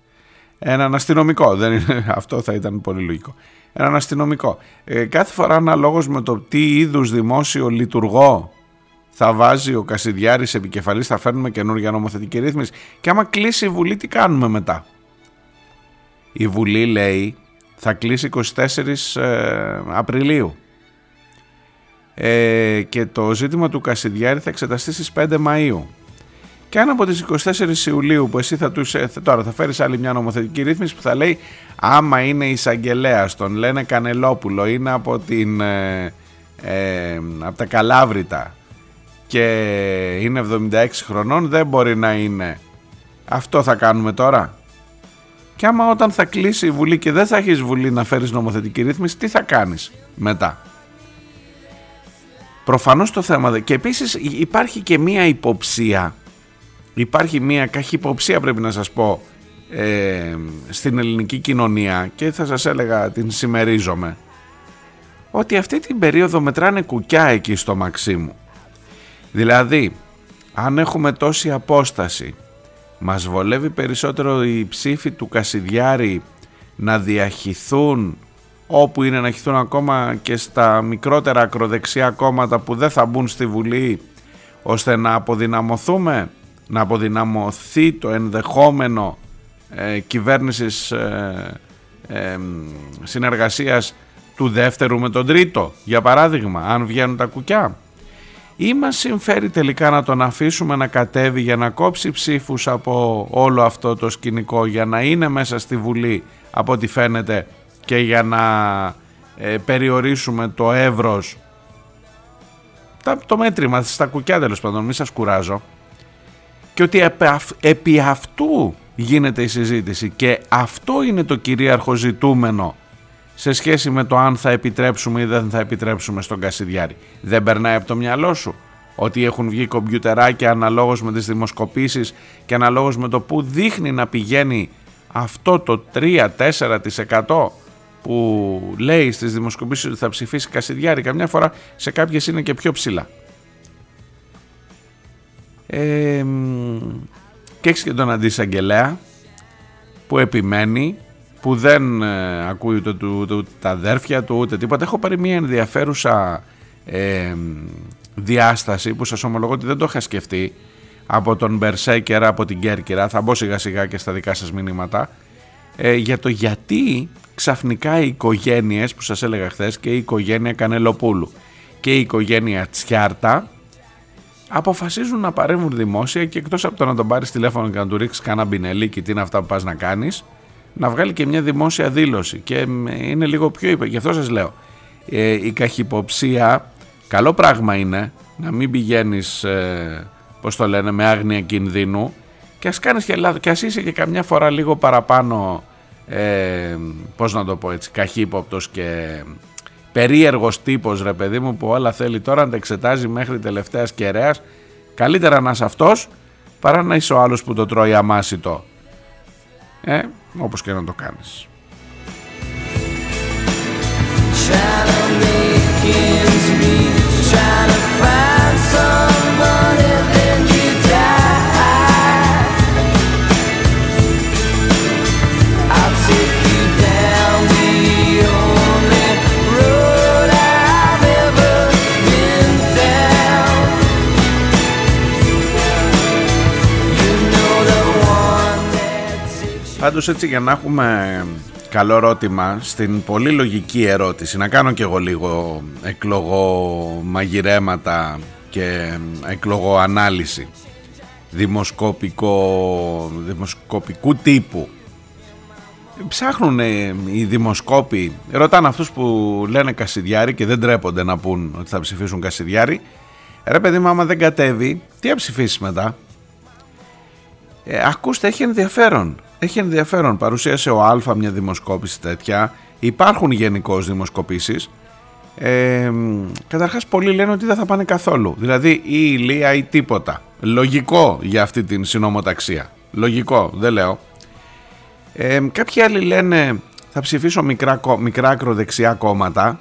Έναν αστυνομικό, δεν είναι, αυτό θα ήταν πολύ λογικό. Έναν αστυνομικό. Ε, κάθε φορά αναλόγως με το τι είδους δημόσιο λειτουργό θα βάζει ο Κασιδιάρης επικεφαλής, θα φέρνουμε καινούργια νομοθετική ρύθμιση. Και άμα κλείσει η Βουλή, τι κάνουμε μετά; Η Βουλή λέει θα κλείσει 24 ε, Απριλίου ε, και το ζήτημα του Κασιδιάρη θα εξεταστεί στις 5 Μαΐου. Και αν από τις 24 Ιουλίου που εσύ θα τους, ε, τώρα θα φέρεις άλλη μια νομοθετική ρύθμιση που θα λέει άμα είναι εισαγγελέα, τον λένε Κανελόπουλο, είναι από, την, ε, ε, από τα Καλάβρητα και είναι 76 χρονών δεν μπορεί να είναι. Αυτό θα κάνουμε τώρα. Και άμα όταν θα κλείσει η Βουλή και δεν θα έχεις Βουλή να φέρεις νομοθετική ρύθμιση, τι θα κάνεις μετά; Προφανώς το θέμα και επίσης υπάρχει και μία υποψία. Υπάρχει μία καχυποψία πρέπει να σας πω ε, στην ελληνική κοινωνία και θα σας έλεγα την συμμερίζομαι ότι αυτή την περίοδο μετράνε κουκιά εκεί στο Μαξίμου. Δηλαδή αν έχουμε τόση απόσταση μας βολεύει περισσότερο η ψήφη του Κασιδιάρη να διαχυθούν όπου είναι να χυθούν ακόμα και στα μικρότερα ακροδεξιά κόμματα που δεν θα μπουν στη Βουλή ώστε να αποδυναμωθούμε, να αποδυναμωθεί το ενδεχόμενο ε, κυβέρνησης ε, ε, συνεργασίας του δεύτερου με τον τρίτο, για παράδειγμα, αν βγαίνουν τα κουκιά. Ή μας συμφέρει τελικά να τον αφήσουμε να κατέβει για να κόψει ψήφους από όλο αυτό το σκηνικό, για να είναι μέσα στη Βουλή από ό,τι φαίνεται και για να ε, περιορίσουμε το εύρος το μέτρημα στα κουκιά τέλος πάντων μην σας κουράζω και ότι επί αυτού γίνεται η συζήτηση και αυτό είναι το κυρίαρχο ζητούμενο σε σχέση με το αν θα επιτρέψουμε ή δεν θα επιτρέψουμε στον Κασιδιάρη. Δεν περνάει από το μυαλό σου ότι έχουν βγει κομπιουτεράκια αναλόγως με τις δημοσκοπήσεις και αναλόγως με το που δείχνει να πηγαίνει αυτό το 3-4% που λέει στις δημοσκοπήσεις ότι θα ψηφίσει Κασιδιάρη καμιά φορά σε κάποιες είναι και πιο ψηλά. Ε, και έχεις και τον αντισαγγελέα που επιμένει που δεν ε, ακούει ούτε, ούτε, τα αδέρφια του ούτε τίποτα. Έχω πάρει μια ενδιαφέρουσα ε, διάσταση που σας ομολογώ ότι δεν το είχα σκεφτεί από τον Μπερσέκερα, από την Κέρκυρα, θα μπω σιγά σιγά και στα δικά σας μηνύματα, ε, για το γιατί ξαφνικά οι οικογένειες που σας έλεγα χθες και η οικογένεια Κανελοπούλου και η οικογένεια Τσιάρτα αποφασίζουν να παρέμβουν δημόσια και εκτός από το να τον πάρεις τηλέφωνο και να του ρίξεις κάνα μπινελίκι τι είναι αυτά που πας να κάνεις να βγάλει και μια δημόσια δήλωση και είναι λίγο πιο είπε. Γι' αυτό σας λέω, ε, η καχυποψία καλό πράγμα είναι να μην πηγαίνεις, ε, πώς το λένε, με άγνοια κινδύνου και ας κάνεις και λάθος και ας είσαι και καμιά φορά λίγο παραπάνω, ε, πώς να το πω έτσι, καχύποπτος και περίεργος τύπος ρε παιδί μου που όλα θέλει τώρα να τα εξετάζει μέχρι τελευταίας κεραίας. Καλύτερα να είσαι αυτός παρά να είσαι ο άλλος που το τρώει αμάσιτο. Ε, όπως και να το κάνεις Πάντως έτσι για να έχουμε καλό ερώτημα στην πολύ λογική ερώτηση να κάνω και εγώ λίγο εκλογό μαγειρέματα και εκλογό ανάλυση δημοσκοπικό, δημοσκοπικού τύπου. Ψάχνουν οι δημοσκόποι ρωτάνε αυτούς που λένε Κασιδιάρη και δεν τρέπονται να πούν ότι θα ψηφίσουν Κασιδιάρη ρε παιδί μου άμα δεν κατέβει τι θα ψηφίσεις μετά; Ε, ακούστε έχει ενδιαφέρον έχει ενδιαφέρον. Παρουσίασε ο Α μια δημοσκόπηση τέτοια. Υπάρχουν γενικώς δημοσκοπήσεις. Ε, Καταρχάς, πολλοί λένε ότι δεν θα πάνε καθόλου. Δηλαδή, ή ηλία ή τίποτα. Λογικό για αυτή την συνομοταξία. Λογικό, δεν λέω. Ε, κάποιοι άλλοι λένε θα ψηφίσω μικρά, μικρά ακροδεξιά κόμματα.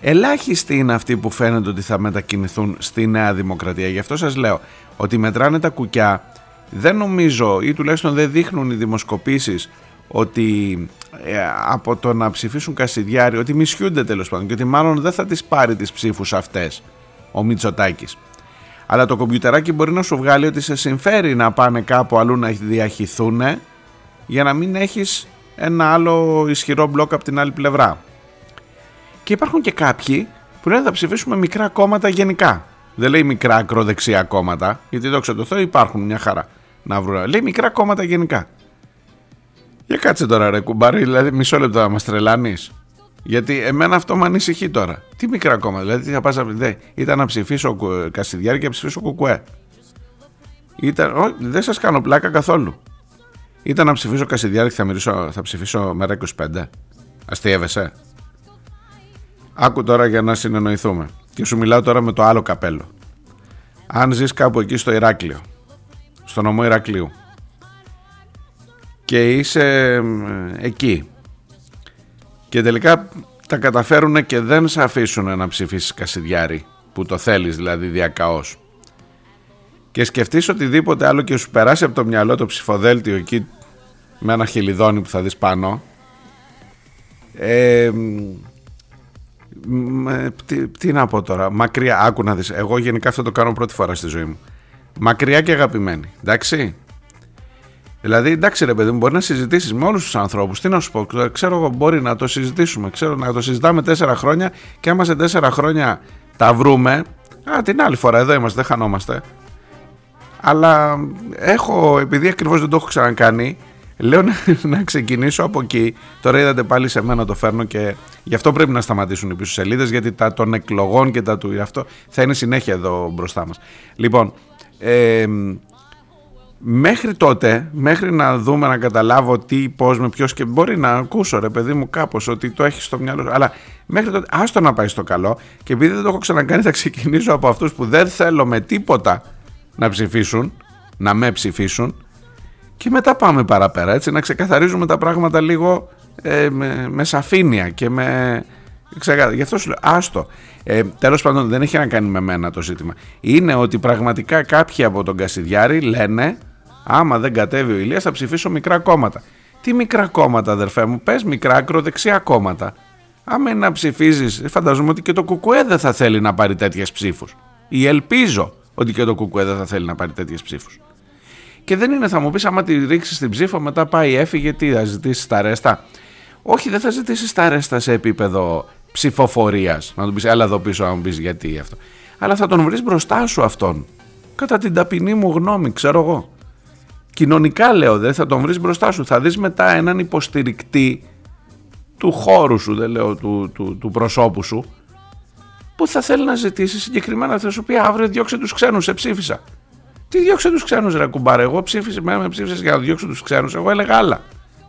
Ελάχιστοι είναι αυτοί που φαίνεται ότι θα μετακινηθούν στη Νέα Δημοκρατία. Γι' αυτό σας λέω ότι μετράνε τα κουκιά δεν νομίζω ή τουλάχιστον δεν δείχνουν οι δημοσκοπήσεις ότι ε, από το να ψηφίσουν Κασιδιάρη ότι μισιούνται τέλος πάντων και ότι μάλλον δεν θα τις πάρει τις ψήφους αυτές ο Μητσοτάκης. Αλλά το κομπιουτεράκι μπορεί να σου βγάλει ότι σε συμφέρει να πάνε κάπου αλλού να διαχυθούν για να μην έχεις ένα άλλο ισχυρό μπλοκ από την άλλη πλευρά. Και υπάρχουν και κάποιοι που λένε θα ψηφίσουμε μικρά κόμματα γενικά. Δεν λέει μικρά ακροδεξιά κόμματα, γιατί δόξα τω Θεώ υπάρχουν μια χαρά να βρουν. Λέει μικρά κόμματα γενικά. Για κάτσε τώρα ρε κουμπάρι, δηλαδή μισό λεπτό να μας τρελάνεις. Γιατί εμένα αυτό με ανησυχεί τώρα. Τι μικρά κόμματα, δηλαδή τι θα πας να Ήταν να ψηφίσω Κασιδιάρη και να ψηφίσω Κουκουέ. Ήταν, ό, δεν σας κάνω πλάκα καθόλου. Ήταν να ψηφίσω Κασιδιάρη και θα, μιλήσω, θα ψηφίσω μέρα 25. Αστείευεσαι. Άκου τώρα για να συνεννοηθούμε. Και σου μιλάω τώρα με το άλλο καπέλο. Αν ζεις κάπου εκεί στο Ηράκλειο στο νομό Ηρακλείου. Και είσαι εκεί. Και τελικά τα καταφέρουν και δεν σε αφήσουν να ψηφίσεις Κασιδιάρη που το θέλεις δηλαδή διακαώς. Και σκεφτείς οτιδήποτε άλλο και σου περάσει από το μυαλό το ψηφοδέλτιο εκεί με ένα χελιδόνι που θα δεις πάνω ε, τι, τι να πω τώρα μακριά άκου να δεις. Εγώ γενικά αυτό το κάνω πρώτη φορά στη ζωή μου Μακριά και αγαπημένη. Εντάξει. Δηλαδή, εντάξει, ρε παιδί μου, μπορεί να συζητήσεις με όλους τους ανθρώπους. Τι να σου πω, ξέρω εγώ, μπορεί να το συζητήσουμε. Ξέρω να το συζητάμε τέσσερα χρόνια και άμα σε τέσσερα χρόνια τα βρούμε. Α, την άλλη φορά εδώ είμαστε, δεν χανόμαστε. Αλλά έχω, επειδή ακριβώς δεν το έχω ξανακάνει, λέω να, να ξεκινήσω από εκεί. Τώρα είδατε πάλι σε μένα το φέρνω και γι' αυτό πρέπει να σταματήσουν οι πίσω σελίδες, γιατί τα των εκλογών και τα του αυτό θα είναι συνέχεια εδώ μπροστά μας. Λοιπόν, μέχρι τότε, μέχρι να δούμε να καταλάβω τι, πώς, με ποιος και μπορεί να ακούσω ρε παιδί μου κάπως ότι το έχεις στο μυαλό αλλά μέχρι τότε άστο να πάει στο καλό και επειδή δεν το έχω ξανακάνει θα ξεκινήσω από αυτούς που δεν θέλω με τίποτα να ψηφίσουν, να με ψηφίσουν. Και μετά πάμε παραπέρα έτσι να ξεκαθαρίζουμε τα πράγματα λίγο ε, με, με σαφήνεια και με Ξεγά, γι' αυτό σου λέω, άστο. Ε, Τέλος πάντων, δεν έχει να κάνει με μένα το ζήτημα. Είναι ότι πραγματικά κάποιοι από τον Κασιδιάρη λένε, άμα δεν κατέβει ο Ηλίας θα ψηφίσω μικρά κόμματα. Τι μικρά κόμματα, αδερφέ μου, πες μικρά ακροδεξιά κόμματα. Άμα είναι να ψηφίζεις, φανταζομαι ότι και το Κουκουέ δεν θα θέλει να πάρει τέτοιες ψήφους. Ή ελπίζω ότι και το Κουκουέ δεν θα θέλει να πάρει τέτοιες ψήφους. Και δεν είναι, θα μου πεις, άμα τη ρίξεις την ψήφο, μετά πάει, έφυγε, τι θα ζητήσεις τα ρέστα. Όχι, δεν θα ζητήσεις τα ρέστα σε επίπεδο ψηφοφορίας. Να του πεις, έλα εδώ πίσω, να μου πεις γιατί αυτό. Αλλά θα τον βρεις μπροστά σου αυτόν. Κατά την ταπεινή μου γνώμη, ξέρω εγώ. Κοινωνικά λέω, δεν θα τον βρεις μπροστά σου. Θα δεις μετά έναν υποστηρικτή του χώρου σου, δεν λέω του, του, του προσώπου σου, που θα θέλει να ζητήσει συγκεκριμένα, θα σου πει αύριο διώξε τους ξένους, σε ψήφισα. Τι διώξε τους ξένους, ρε κουμπάρε. Εγώ ψήφισα, με ψήφισες για να διώξω τους ξένους. Εγώ έλεγα άλλα.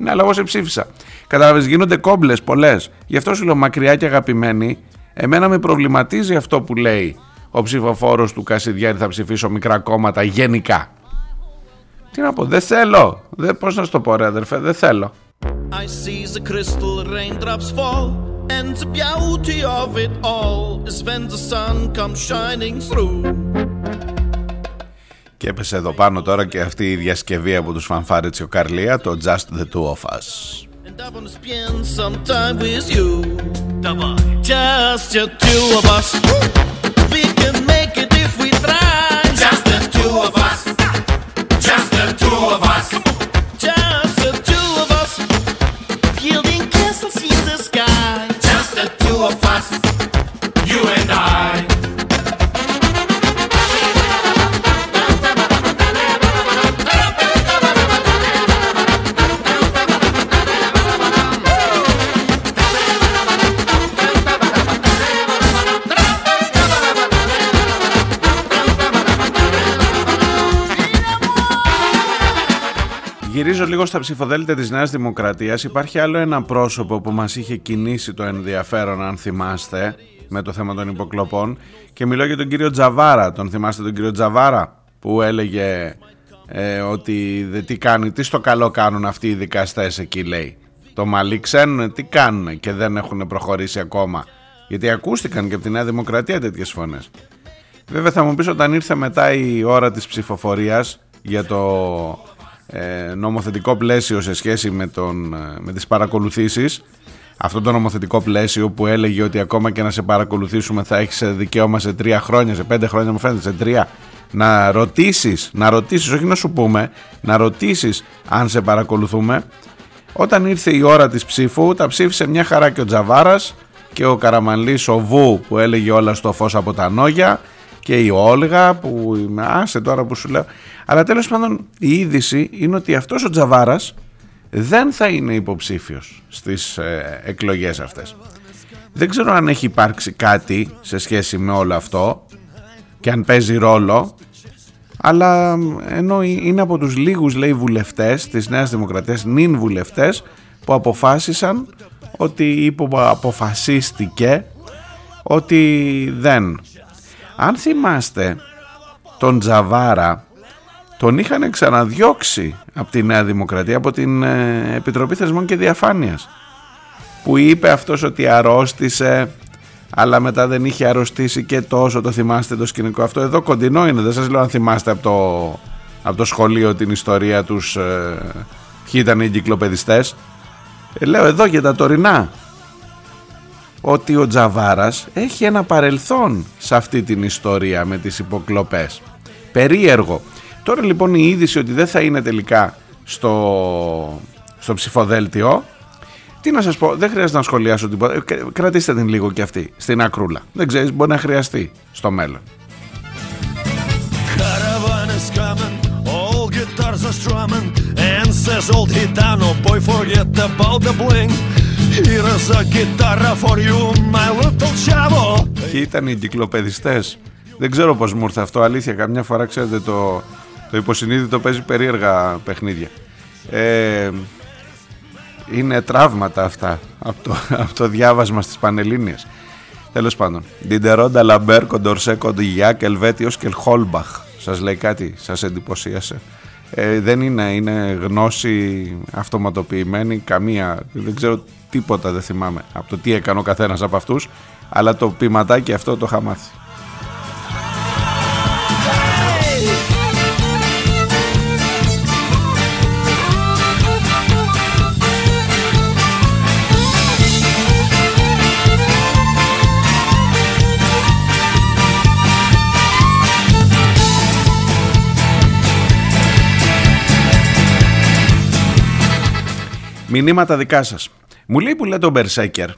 Ναι, αλλά εγώ σε ψήφισα. Κατάλαβες, γίνονται κόμπλες πολλές. Γι' αυτό σου λέω μακριά και αγαπημένη, εμένα με προβληματίζει αυτό που λέει ο ψηφοφόρος του Κασιδιάρη θα ψηφίσω μικρά κόμματα γενικά. Τι να πω, δεν θέλω. Δεν, πώς να σου το πω, ρε αδερφέ, δεν θέλω. I see the crystal raindrops fall, and the beauty of it all is when the sun comes shining through. Και έπεσε εδώ πάνω τώρα και αυτή η διασκευή από τους Φανφάριτσιο Καρλία, το Just the Two of Us. And I wanna spend some time with you. Just the two of us. We can make it if we try. Just the two of us. Just the two of us. Just the two of us. Building castles in the sky. Just the two of us. Γυρίζω λίγο στα ψηφοδέλτια της Νέας Δημοκρατίας. Υπάρχει άλλο ένα πρόσωπο που μας είχε κινήσει το ενδιαφέρον, αν θυμάστε, με το θέμα των υποκλοπών. Και μιλώ για τον κύριο Τζαβάρα. Τον θυμάστε τον κύριο Τζαβάρα που έλεγε ε, ότι δε, τι, κάνει, τι στο καλό κάνουν αυτοί οι δικαστές εκεί λέει. Το μαλλί ξέρουν τι κάνουν και δεν έχουν προχωρήσει ακόμα. Γιατί ακούστηκαν και από τη Νέα Δημοκρατία τέτοιες φωνές. Βέβαια θα μου πεις όταν ήρθε μετά η ώρα της ψηφοφορίας για το ε, νομοθετικό πλαίσιο σε σχέση με, τον, ε, με τις παρακολουθήσεις. Αυτό το νομοθετικό πλαίσιο που έλεγε ότι ακόμα και να σε παρακολουθήσουμε θα έχεις δικαίωμα σε τρία χρόνια, σε πέντε χρόνια μου φαίνεται, σε τρία να ρωτήσεις, να ρωτήσεις, όχι να σου πούμε, να ρωτήσεις αν σε παρακολουθούμε. Όταν ήρθε η ώρα της ψήφου τα ψήφισε μια χαρά και ο Τζαβάρας και ο Καραμανλής ο Βου που έλεγε όλα στο φως από τα νόγια και η Όλγα που άσε τώρα που σου λέω αλλά τέλος πάντων η είδηση είναι ότι αυτός ο Τζαβάρας δεν θα είναι υποψήφιος στις ε, εκλογές αυτές. Δεν ξέρω αν έχει υπάρξει κάτι σε σχέση με όλο αυτό και αν παίζει ρόλο αλλά ενώ είναι από τους λίγους λέει βουλευτές της Νέας Δημοκρατίας, νυν βουλευτές που αποφάσισαν ότι αποφασίστηκε ότι δεν. Αν θυμάστε τον Τζαβάρα τον είχαν ξαναδιώξει από τη Νέα Δημοκρατία, από την ε, Επιτροπή Θεσμών και Διαφάνειας που είπε αυτός ότι αρρώστησε αλλά μετά δεν είχε αρρωστήσει και τόσο το θυμάστε το σκηνικό αυτό. Εδώ κοντινό είναι δεν σας λέω αν θυμάστε από το, από το σχολείο την ιστορία τους ε, ποιοι ήταν οι εγκυκλοπαιδιστές. Ε, λέω εδώ για τα τωρινά ότι ο Τζαβάρας έχει ένα παρελθόν σε αυτή την ιστορία με τις υποκλοπές περίεργο Τώρα λοιπόν η είδηση ότι δεν θα είναι τελικά στο, στο ψηφοδέλτιο τι να σας πω, δεν χρειάζεται να σχολιάσω τίποτα. Ε, κρατήστε την λίγο και αυτή στην ακρούλα. Δεν ξέρεις, μπορεί να χρειαστεί στο μέλλον. Και ήταν οι εγκυκλοπαιδιστές. Δεν ξέρω πώς μου ήρθε αυτό, αλήθεια. Καμιά φορά ξέρετε το, το υποσυνείδητο παίζει περίεργα παιχνίδια. Ε, είναι τραύματα αυτά από το, από το διάβασμα στις Πανελλήνιες. Τέλος πάντων. Ντιντερό, Ντ' Αλαμπέρ, Κοντορσέ, Κοντιγιάκ, Ελβέτιος και Χόλμπαχ. Σας λέει κάτι, σας εντυπωσίασε. Ε, δεν είναι, είναι γνώση αυτοματοποιημένη, καμία, δεν ξέρω τίποτα δεν θυμάμαι από το τι έκανε ο καθένας από αυτούς, αλλά το ποιηματάκι αυτό το είχα μάθει. Μηνύματα δικά σας. Μου λέει που λέει τον Μπερσέκερ.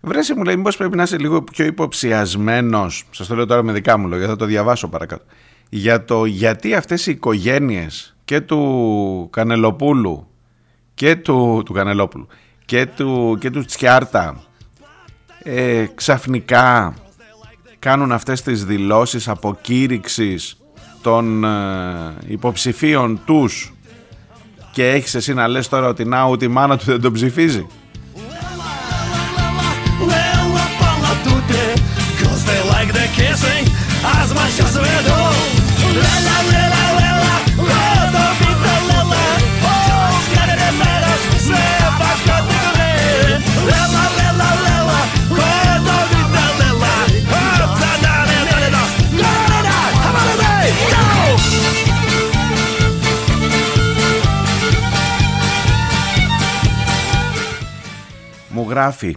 Βρέσει μου λέει μήπως πρέπει να είσαι λίγο πιο υποψιασμένος. Σας το λέω τώρα με δικά μου λόγια, θα το διαβάσω παρακάτω. Για το γιατί αυτές οι οικογένειες και του Κανελοπούλου και του, του Κανελόπουλου και του, και του Τσιάρτα ε, ξαφνικά κάνουν αυτές τις δηλώσεις αποκήρυξης των ε, υποψηφίων τους και έχεις εσύ να λες τώρα ότι να ούτε η μάνα του δεν τον ψηφίζει. Μου γράφει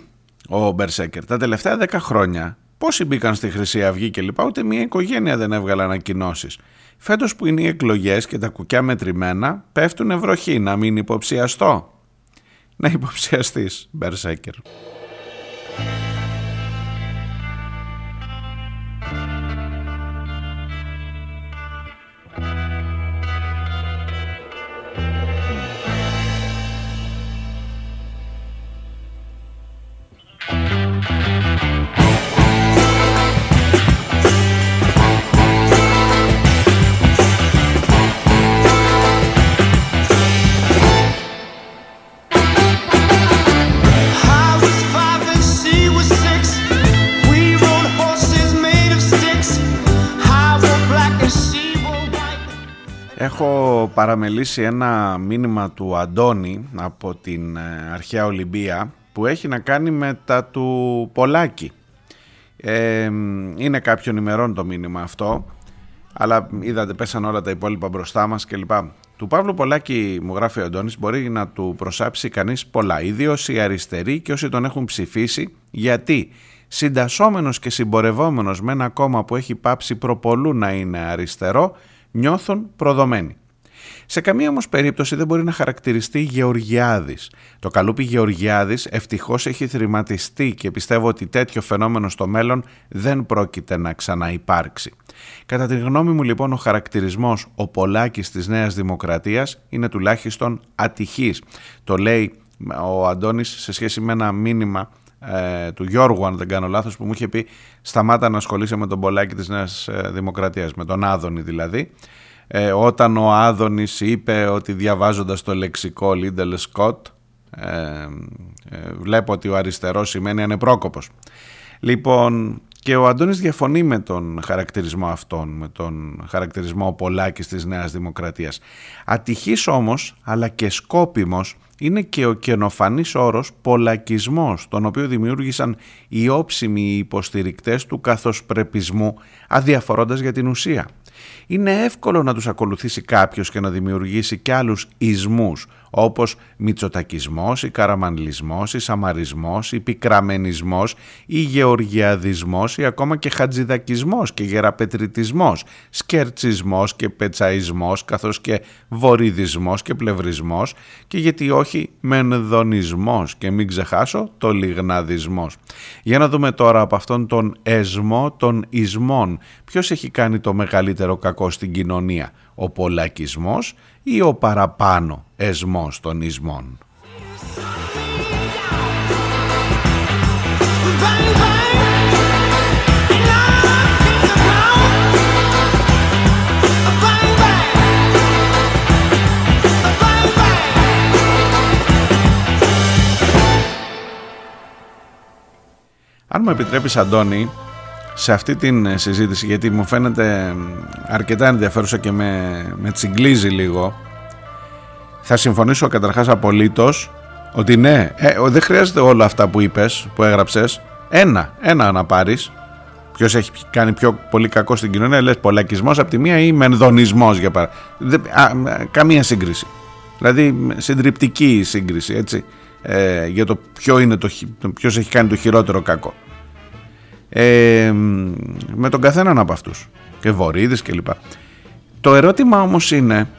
ο Μπερσέκερ τα τελευταία 10 χρόνια Πόσοι μπήκαν στη Χρυσή Αυγή και λοιπά, ούτε μια οικογένεια δεν έβγαλε ανακοινώσεις. Φέτος που είναι οι εκλογές και τα κουκιά μετρημένα, πέφτουν βροχή να μην υποψιαστώ. Να υποψιαστείς, Μπερσέκερ. Παραμελήσει ένα μήνυμα του Αντώνη από την ε, αρχαία Ολυμπία που έχει να κάνει με τα του Πολάκη. Ε, είναι κάποιον ημερών το μήνυμα αυτό, αλλά είδατε πέσαν όλα τα υπόλοιπα μπροστά μας κλπ. Του Παύλου Πολάκη, μου γράφει ο Αντώνης, μπορεί να του προσάψει κανείς πολλά, ιδίως οι αριστεροί και όσοι τον έχουν ψηφίσει, γιατί συντασσόμενος και συμπορευόμενος με ένα κόμμα που έχει πάψει προπολού να είναι αριστερό, νιώθουν προδομένοι. Σε καμία όμως περίπτωση δεν μπορεί να χαρακτηριστεί Γεωργιάδης. Το καλούπι Γεωργιάδης ευτυχώς έχει θρηματιστεί και πιστεύω ότι τέτοιο φαινόμενο στο μέλλον δεν πρόκειται να ξαναυπάρξει. Κατά τη γνώμη μου λοιπόν ο χαρακτηρισμός «ο Πολάκης της Νέας Δημοκρατίας» είναι τουλάχιστον ατυχής. Το λέει ο Αντώνης σε σχέση με ένα μήνυμα ε, του Γιώργου αν δεν κάνω λάθος που μου είχε πει σταμάτα να ασχολείσαι με τον Πολάκη της Νέας ε, Δημοκρατίας, με τον Άδωνη δηλαδή ε, όταν ο Άδωνης είπε ότι διαβάζοντας το λεξικό Λίντελ Σκοτ ε, ε, βλέπω ότι ο αριστερός σημαίνει ανεπρόκοπος. Λοιπόν, και ο Αντώνης διαφωνεί με τον χαρακτηρισμό αυτόν, με τον χαρακτηρισμό Πολάκης της Νέας Δημοκρατίας. Ατυχής όμως, αλλά και σκόπιμος, είναι και ο καινοφανής όρος «πολακισμός», τον οποίο δημιούργησαν οι όψιμοι υποστηρικτές του καθοσπρεπισμού, αδιαφορώντας για την ουσία είναι εύκολο να τους ακολουθήσει κάποιος και να δημιουργήσει και άλλους ισμούς όπως μητσοτακισμός, ή καραμανλισμός, ή σαμαρισμός, ή πικραμενισμός, ή γεωργιαδισμός ή ακόμα και χατζηδακισμός και γεραπετριτισμός, σκερτσισμός και πετσαϊσμός καθώς και βορειδισμός και πλευρισμός και γιατί όχι μενδονισμός και μην ξεχάσω το λιγναδισμός. Για να δούμε τώρα από αυτόν τον εσμό των ισμών ποιος έχει κάνει το μεγαλύτερο κακό στην κοινωνία, ο πολλακισμός ή ο παραπάνω εσμός των ισμών. Αν μου επιτρέπεις Αντώνη, σε αυτή την συζήτηση, γιατί μου φαίνεται αρκετά ενδιαφέρουσα και με, με τσιγκλίζει λίγο, θα συμφωνήσω καταρχάς απολύτως ότι ναι, ε, δεν χρειάζεται όλα αυτά που είπες, που έγραψες. Ένα, ένα να πάρεις. Ποιος έχει κάνει πιο πολύ κακό στην κοινωνία, λες πολλακισμός από τη μία ή μενδονισμός για παράδειγμα. Καμία σύγκριση. Δηλαδή συντριπτική σύγκριση, έτσι. Ε, για το, ποιο είναι το ποιος έχει κάνει το χειρότερο κακό. Ε, με τον καθέναν από αυτούς. Και Βορύδης και λοιπά. Το ερώτημα όμως είναι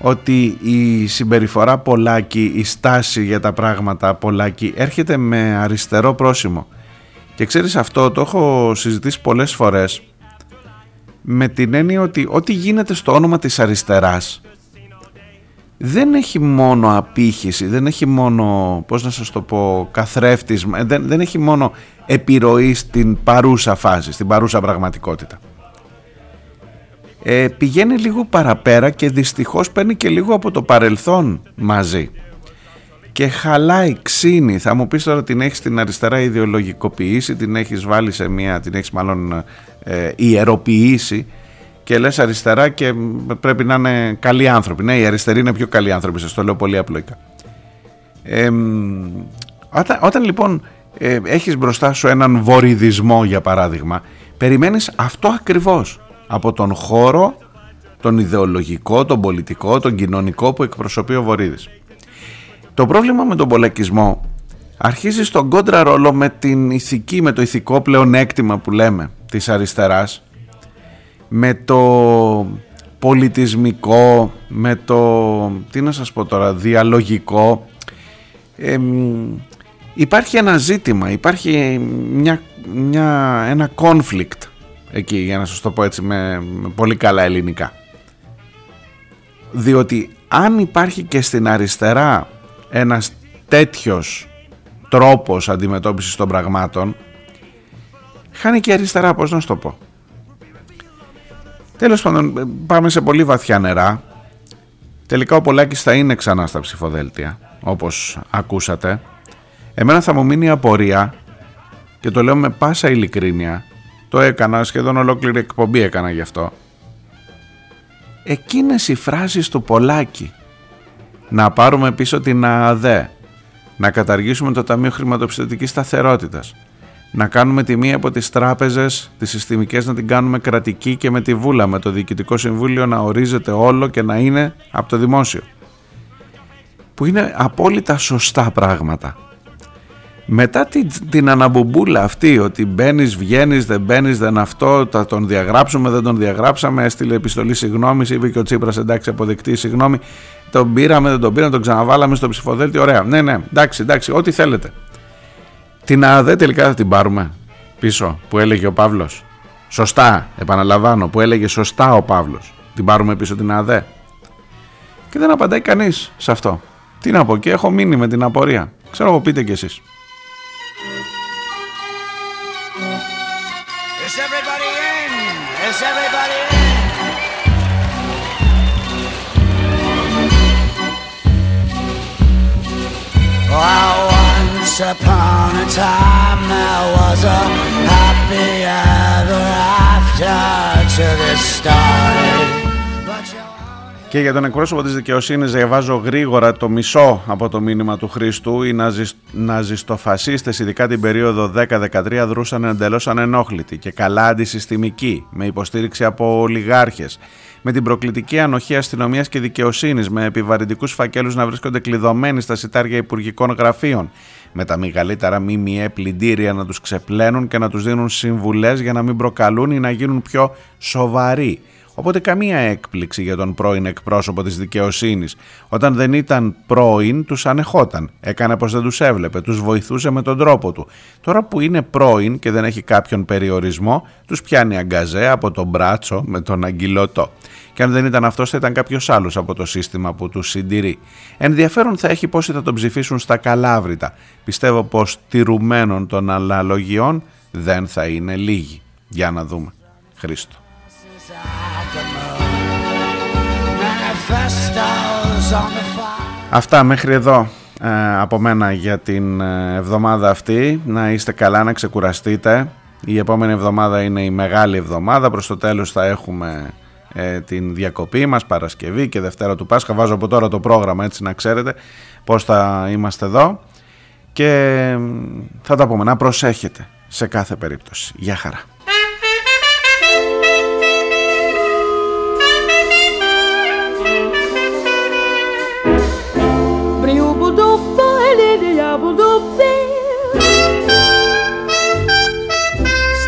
ότι η συμπεριφορά Πολάκη, η στάση για τα πράγματα Πολάκη έρχεται με αριστερό πρόσημο. Και ξέρεις αυτό το έχω συζητήσει πολλές φορές με την έννοια ότι ό,τι γίνεται στο όνομα της αριστεράς δεν έχει μόνο απήχηση, δεν έχει μόνο, πώς να σας το πω, καθρέφτισμα, δεν, δεν έχει μόνο επιρροή στην παρούσα φάση, στην παρούσα πραγματικότητα. Ε, πηγαίνει λίγο παραπέρα και δυστυχώς παίρνει και λίγο από το παρελθόν μαζί και χαλάει, ξύνει. Θα μου πεις τώρα την έχεις την αριστερά ιδεολογικοποιήσει, την έχεις βάλει σε μια, την έχεις μάλλον ε, ιεροποιήσει και λες αριστερά και πρέπει να είναι καλοί άνθρωποι. Ναι, οι αριστεροί είναι πιο καλοί άνθρωποι, σας το λέω πολύ απλοϊκά. Ε, όταν, όταν λοιπόν ε, έχεις μπροστά σου έναν βορειδισμό για παράδειγμα, περιμένεις αυτό ακριβώς από τον χώρο, τον ιδεολογικό, τον πολιτικό, τον κοινωνικό που εκπροσωπεί ο Βορύδης. Το πρόβλημα με τον πολακισμό αρχίζει στον κόντρα ρόλο με την ηθική, με το ηθικό πλεονέκτημα που λέμε της αριστεράς, με το πολιτισμικό, με το, τι να σας πω τώρα, διαλογικό. υπάρχει ένα ζήτημα, υπάρχει μια, μια, ένα conflict εκεί, για να σας το πω έτσι με, με πολύ καλά ελληνικά. Διότι αν υπάρχει και στην αριστερά ένας τέτοιος τρόπος αντιμετώπισης των πραγμάτων χάνει και αριστερά πώς να σου το πω τέλος πάντων πάμε σε πολύ βαθιά νερά. Τελικά ο Πολάκης θα είναι ξανά στα ψηφοδέλτια όπως ακούσατε. Εμένα θα μου μείνει η απορία και το λέω με πάσα ειλικρίνεια το έκανα σχεδόν ολόκληρη εκπομπή έκανα γι' αυτό. Εκείνες οι φράσεις του Πολάκη να πάρουμε πίσω την ΑΑΔΕ, να καταργήσουμε το Ταμείο Χρηματοπιστωτικής Σταθερότητας, να κάνουμε τη μία από τις τράπεζες, τις συστημικές να την κάνουμε κρατική και με τη βούλα, με το Διοικητικό Συμβούλιο να ορίζεται όλο και να είναι από το δημόσιο. Που είναι απόλυτα σωστά πράγματα. Μετά την, την αναμπουμπούλα αυτή ότι μπαίνεις, βγαίνεις, δεν μπαίνεις, δεν αυτό, θα τον διαγράψουμε, δεν τον διαγράψαμε, έστειλε επιστολή συγγνώμη, είπε και ο Τσίπρας εντάξει αποδεκτή συγγνώμη. Τον πήραμε, δεν τον πήραμε, τον ξαναβάλαμε στο ψηφοδέλτιο. Ωραία. Ναι, ναι, εντάξει, εντάξει, ό,τι θέλετε. Την ΑΔΕ τελικά θα την πάρουμε πίσω που έλεγε ο Παύλος. Σωστά, επαναλαμβάνω, που έλεγε σωστά ο Παύλος. Την πάρουμε πίσω την ΑΔΕ. Και δεν απαντάει κανείς σε αυτό. Τι να πω, και έχω μείνει με την απορία. Ξέρω εγώ, πείτε κι εσείς. Once upon a time there was a happy ever after to this story. Και για τον εκπρόσωπο της δικαιοσύνης διαβάζω γρήγορα το μισό από το μήνυμα του Χρήστου. Οι ναζιστοφασίστες ειδικά την περίοδο 10-13 δρούσαν εντελώς ανενόχλητοι και καλά αντισυστημικοί με υποστήριξη από ολιγάρχες με την προκλητική ανοχή αστυνομίας και δικαιοσύνης, με επιβαρυντικούς φακέλους να βρίσκονται κλειδωμένοι στα σιτάρια υπουργικών γραφείων, με τα μεγαλύτερα ΜΜΕ πλυντήρια να τους ξεπλένουν και να τους δίνουν συμβουλές για να μην προκαλούν ή να γίνουν πιο σοβαροί. Οπότε καμία έκπληξη για τον πρώην εκπρόσωπο της δικαιοσύνης. Όταν δεν ήταν πρώην τους ανεχόταν, έκανε πως δεν τους έβλεπε, τους βοηθούσε με τον τρόπο του. Τώρα που είναι πρώην και δεν έχει κάποιον περιορισμό, τους πιάνει αγκαζέ από τον μπράτσο με τον αγγυλωτό. Και αν δεν ήταν αυτός, θα ήταν κάποιος άλλος από το σύστημα που τους συντηρεί. Ενδιαφέρον θα έχει πόσοι θα τον ψηφίσουν στα καλάβρητα. Πιστεύω πως τηρουμένων των αναλογιών δεν θα είναι λίγοι. Για να δούμε. Χρήστο. Αυτά μέχρι εδώ ε, από μένα για την ε, εβδομάδα αυτή. Να είστε καλά, να ξεκουραστείτε. Η επόμενη εβδομάδα είναι η μεγάλη εβδομάδα. Προς το τέλος θα έχουμε ε, την διακοπή μας Παρασκευή και Δευτέρα του Πάσχα. Βάζω από τώρα το πρόγραμμα έτσι να ξέρετε πώς θα είμαστε εδώ. Και θα τα πούμε. Να προσέχετε σε κάθε περίπτωση. Γεια χαρά.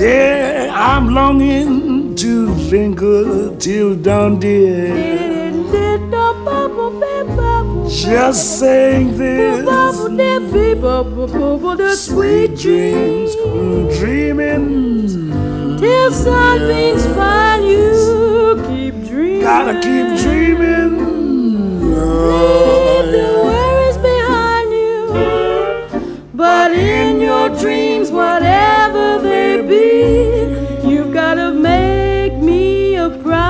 Yeah, I'm longing to linger till dawn, dear. Just saying this. Sweet dreams, dreaming. Till sunbeams find you, keep dreaming. Gotta keep dreaming. Leave the worries behind you. But dreams, whatever they be, you've gotta make me a promise.